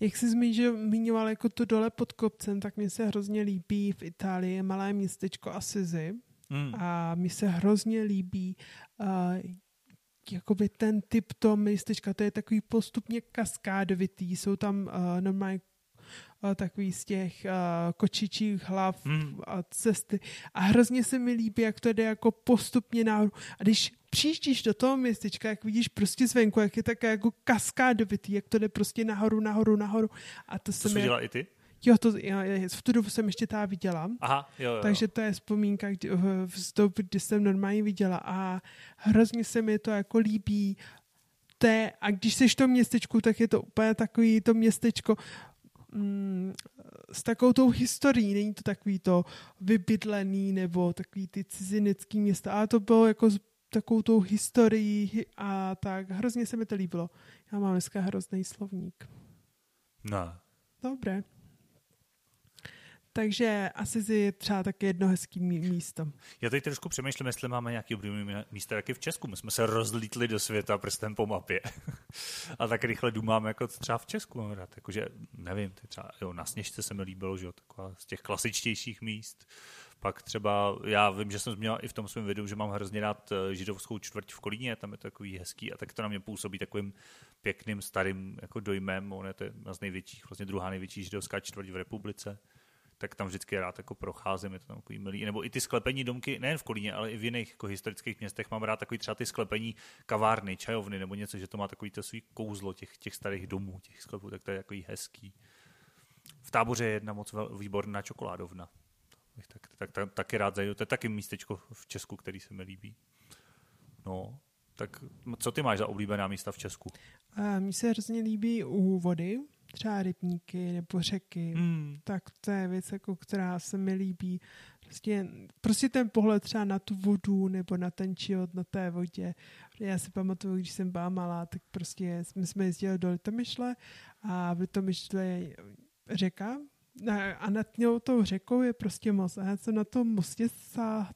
Jak jsi zmiňoval jako to dole pod kopcem, tak mi se hrozně líbí v Itálii malé městečko Assisi. Hmm. A mi se hrozně líbí, uh, jakoby ten typ toho místečka, to je takový postupně kaskádovitý, jsou tam uh, normálně uh, takový z těch uh, kočičích hlav hmm. a cesty a hrozně se mi líbí, jak to jde jako postupně nahoru a když přijíždíš do toho městečka, jak vidíš prostě zvenku, jak je také jako kaskádovitý, jak to jde prostě nahoru, nahoru, nahoru a to, to se mi... i ty? Jo, to, já, v tu dobu jsem ještě ta viděla. Aha, jo, jo. Takže to je vzpomínka kdy, z doby, kdy jsem normálně viděla a hrozně se mi to jako líbí. Té, a když jsi v tom městečku, tak je to úplně takový to městečko mm, s takovou tou historií. Není to takový to vybydlený nebo takový ty cizinecký města, ale to bylo jako s takovou tou historií a tak hrozně se mi to líbilo. Já mám dneska hrozný slovník. No. Dobré. Takže asi je třeba taky jedno hezký místo. Já teď trošku přemýšlím, jestli máme nějaký oblíbený místo taky v Česku. My jsme se rozlítli do světa prstem po mapě. a tak rychle důmám, jako třeba v Česku mám. Jakože, nevím, třeba, jo, na Sněžce se mi líbilo, že jo, taková z těch klasičtějších míst. Pak třeba, já vím, že jsem zmínil i v tom svém videu, že mám hrozně rád eh, židovskou čtvrť v Kolíně, tam je to takový hezký a tak to na mě působí takovým pěkným starým jako dojmem. On je to jedna z největších, vlastně druhá největší židovská čtvrť v republice tak tam vždycky rád jako procházím, je to tam takový milý. Nebo i ty sklepení domky, nejen v Kolíně, ale i v jiných jako historických městech mám rád takový třeba ty sklepení kavárny, čajovny nebo něco, že to má takový to svý kouzlo těch, těch starých domů, těch sklepů, tak to je takový hezký. V táboře je jedna moc výborná čokoládovna. Tak, tak, tak, taky rád zajdu. To je taky místečko v Česku, který se mi líbí. No, tak co ty máš za oblíbená místa v Česku? Mně se hrozně líbí u vody, třeba rybníky nebo řeky, hmm. tak to je věc, jako, která se mi líbí. Prostě, prostě ten pohled třeba na tu vodu nebo na ten život na té vodě. Já si pamatuju, když jsem byla malá, tak prostě my jsme jezdili do Litomyšle a v Litomyšle je řeka a nad tou řekou je prostě most. A já jsem na tom mostě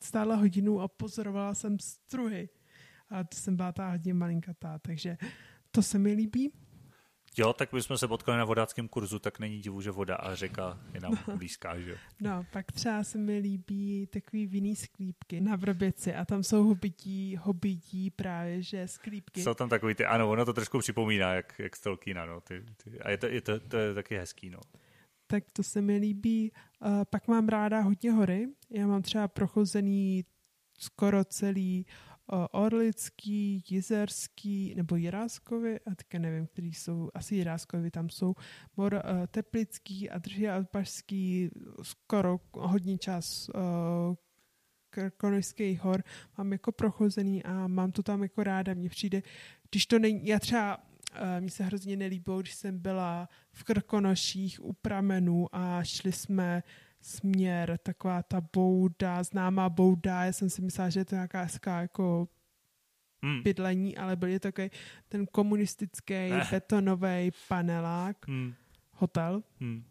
stála hodinu a pozorovala jsem struhy. A to jsem byla ta hodně malinkatá, takže to se mi líbí. Jo, tak bychom se potkali na vodáckém kurzu, tak není divu, že voda a řeka je nám no. blízká, že jo? No, pak třeba se mi líbí takový vinný sklípky na Vrběci a tam jsou hobití, hobití právě, že sklípky. Jsou tam takový ty, ano, ono to trošku připomíná, jak, jak Stelkina, no. Ty, ty, a je to, je to, to je taky hezký, no. Tak to se mi líbí. Uh, pak mám ráda hodně hory. Já mám třeba prochozený skoro celý Orlický, Jizerský nebo Jiráskovi, a teďka nevím, který jsou, asi Jiráskovi tam jsou, Mor, uh, Teplický a Drží Alpašský, skoro hodně čas uh, Krkonožských hor mám jako prochozený a mám to tam jako ráda. Mně přijde, když to není, já třeba uh, mně se hrozně nelíbilo, když jsem byla v Krkonoších u pramenů a šli jsme směr, taková ta bouda, známá bouda, já jsem si myslela, že je to nějaká hezká jako hmm. bydlení, ale byl je takový ten komunistický eh. betonový panelák, hmm. hotel. Hmm.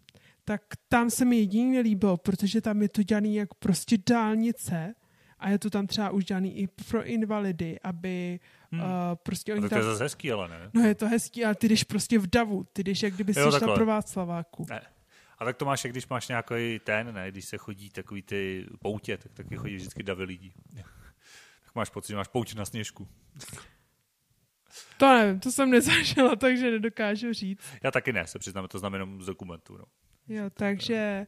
Tak tam se mi jedině nelíbilo, protože tam je to dělaný jako prostě dálnice a je to tam třeba už dělaný i pro invalidy, aby hmm. uh, prostě oni to tam... je zase hezký, ale ne? No je to hezký, ale ty jdeš prostě v davu, ty jdeš jak kdyby jsi šla pro Václaváku. Ne. A tak to máš, když máš nějaký ten, ne, když se chodí takový ty poutě, tak taky chodí vždycky davy lidí. tak máš pocit, že máš pouť na sněžku. To nevím, to jsem nezažila, takže nedokážu říct. Já taky ne, se přiznám, to znamená jenom z dokumentu. No. Jo, takže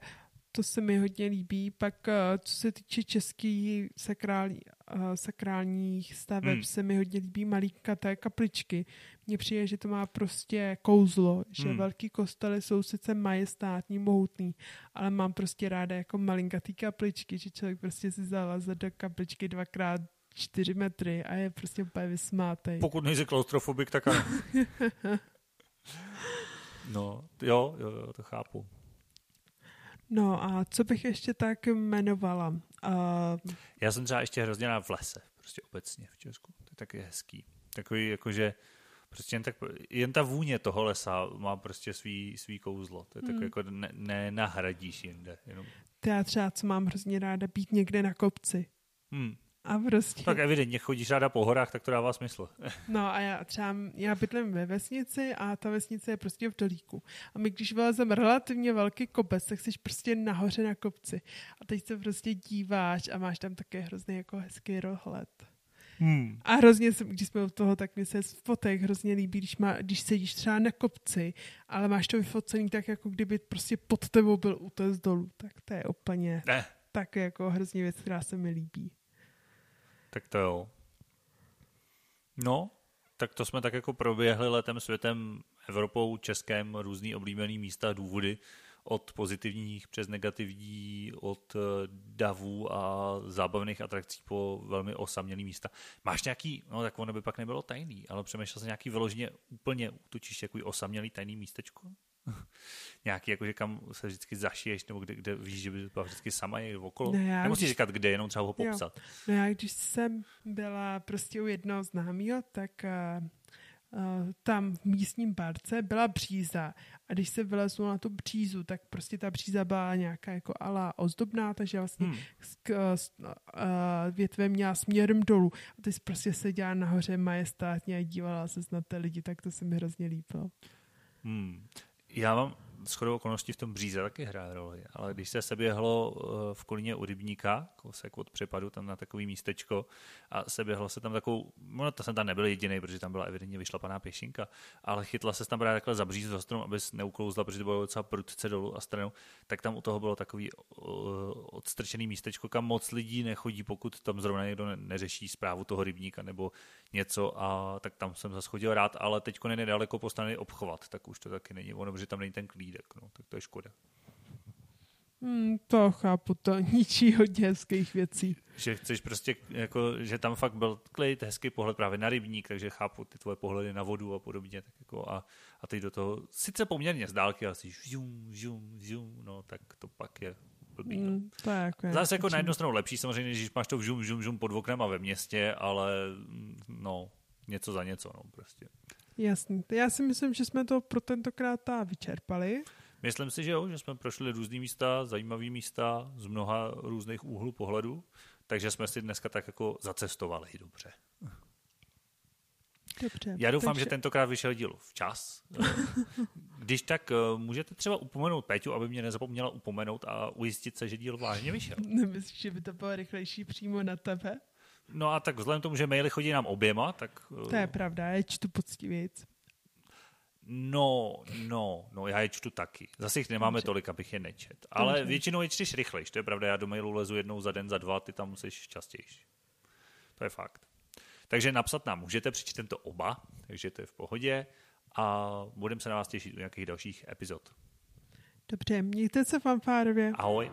to se mi hodně líbí. Pak eh, co se týče českých sakrální, uh, sakrálních staveb, hmm. se mi hodně líbí malinkaté kapličky. Mně přijde, že to má prostě kouzlo, že hmm. velký kostely jsou sice majestátní, mohutný, ale mám prostě ráda jako malinkatý kapličky, že člověk prostě si zaleze do kapličky dvakrát čtyři metry a je prostě úplně vysmátej. Pokud nejsi klaustrofobik, tak ano. no, jo, jo, jo, to chápu. No a co bych ještě tak jmenovala? Uh... Já jsem třeba ještě hrozně rád v lese, prostě obecně v Česku. To je taky hezký. Takový jakože prostě jen, tak, jen ta vůně toho lesa má prostě svý, svý kouzlo. To je hmm. jako ne, nenahradíš jinde. Jenom. Já třeba, co mám hrozně ráda, být někde na kopci. Hmm. A prostě... Tak evidentně chodíš ráda po horách, tak to dává smysl. No a já třeba, já bydlím ve vesnici a ta vesnice je prostě v dolíku. A my když vylezeme relativně velký kopec, tak jsi prostě nahoře na kopci. A teď se prostě díváš a máš tam také hrozně jako hezký rohled. Hmm. A hrozně, když jsme u toho, tak mi se z fotek hrozně líbí, když, má, když sedíš třeba na kopci, ale máš to vyfocený tak, jako kdyby prostě pod tebou byl útes dolů. Tak to je úplně ne. tak jako hrozně věc, která se mi líbí. Tak to jo. No, tak to jsme tak jako proběhli letem světem, Evropou, Českém, různý oblíbený místa, důvody od pozitivních přes negativní, od eh, davů a zábavných atrakcí po velmi osamělý místa. Máš nějaký, no tak ono by pak nebylo tajný, ale přemýšlel jsi nějaký vyloženě úplně útočíš jako osamělý tajný místečko? nějaký, jakože kam se vždycky zašiješ, nebo kde, kde víš, že by byla vždycky sama je okolo. No já, Nemusíš když... říkat kde, jenom třeba ho popsat. Jo. No já, když jsem byla prostě u jednoho známého, tak uh, tam v místním parce byla bříza a když se vylezlo na tu břízu, tak prostě ta bříza byla nějaká jako ala ozdobná, takže vlastně hmm. k, s, uh, větve měla směrem dolů a ty jsi prostě seděla nahoře majestátně a dívala se na ty lidi, tak to se mi hrozně líbilo. Hmm. Já mám shodou okolností v tom bříze taky hraje roli, ale když se se běhlo eh, v Kolíně u Rybníka, kousek od přepadu, tam na takový místečko a se běhlo se tam takovou, no to jsem tam nebyl jediný, protože tam byla evidentně vyšlapaná pěšinka, ale chytla se tam právě takhle za břízu za strom, aby neuklouzla, protože to bylo docela prudce dolů a stranou, tak tam u toho bylo takový uh, odstrčený místečko, kam moc lidí nechodí, pokud tam zrovna někdo neřeší zprávu toho rybníka nebo něco a tak tam jsem zase chodil rád, ale teď je nedaleko postavený obchovat, tak už to taky není ono, protože tam není ten klídek, no, tak to je škoda. Hmm, to chápu, to ničí hodně hezkých věcí. Že chceš prostě, jako, že tam fakt byl klid, hezký pohled právě na rybník, takže chápu ty tvoje pohledy na vodu a podobně. Tak jako a, a teď do toho, sice poměrně z dálky, asi žum, žum, žum, no tak to pak je blbý. No. Mm, to je jako Zase jako na jednu stranu lepší samozřejmě, když máš to žum, žum, žum pod oknem a ve městě, ale no, něco za něco, no prostě. Jasný. Já si myslím, že jsme to pro tentokrát vyčerpali. Myslím si, že jo, že jsme prošli různý místa, zajímavé místa z mnoha různých úhlů pohledu, takže jsme si dneska tak jako zacestovali dobře. Dobře. Já doufám, takže... že tentokrát vyšel díl včas. Když tak eh, můžete třeba upomenout Peťu, aby mě nezapomněla upomenout a ujistit se, že díl vážně vyšel. Nemyslíš, že by to bylo rychlejší přímo na tebe? No a tak vzhledem k tomu, že maily chodí nám oběma, tak... To je pravda, já čtu poctivějíc. No, no, no, já je čtu taky. Zase jich nemáme Dobře. tolik, abych je nečet. Ale Dobře. většinou je čteš rychlejš, to je pravda, já do mailu lezu jednou za den, za dva, ty tam musíš častěji. To je fakt. Takže napsat nám můžete, přečtem to oba, takže to je v pohodě a budeme se na vás těšit u nějakých dalších epizod. Dobře, mějte se fanfárově. Ahoj.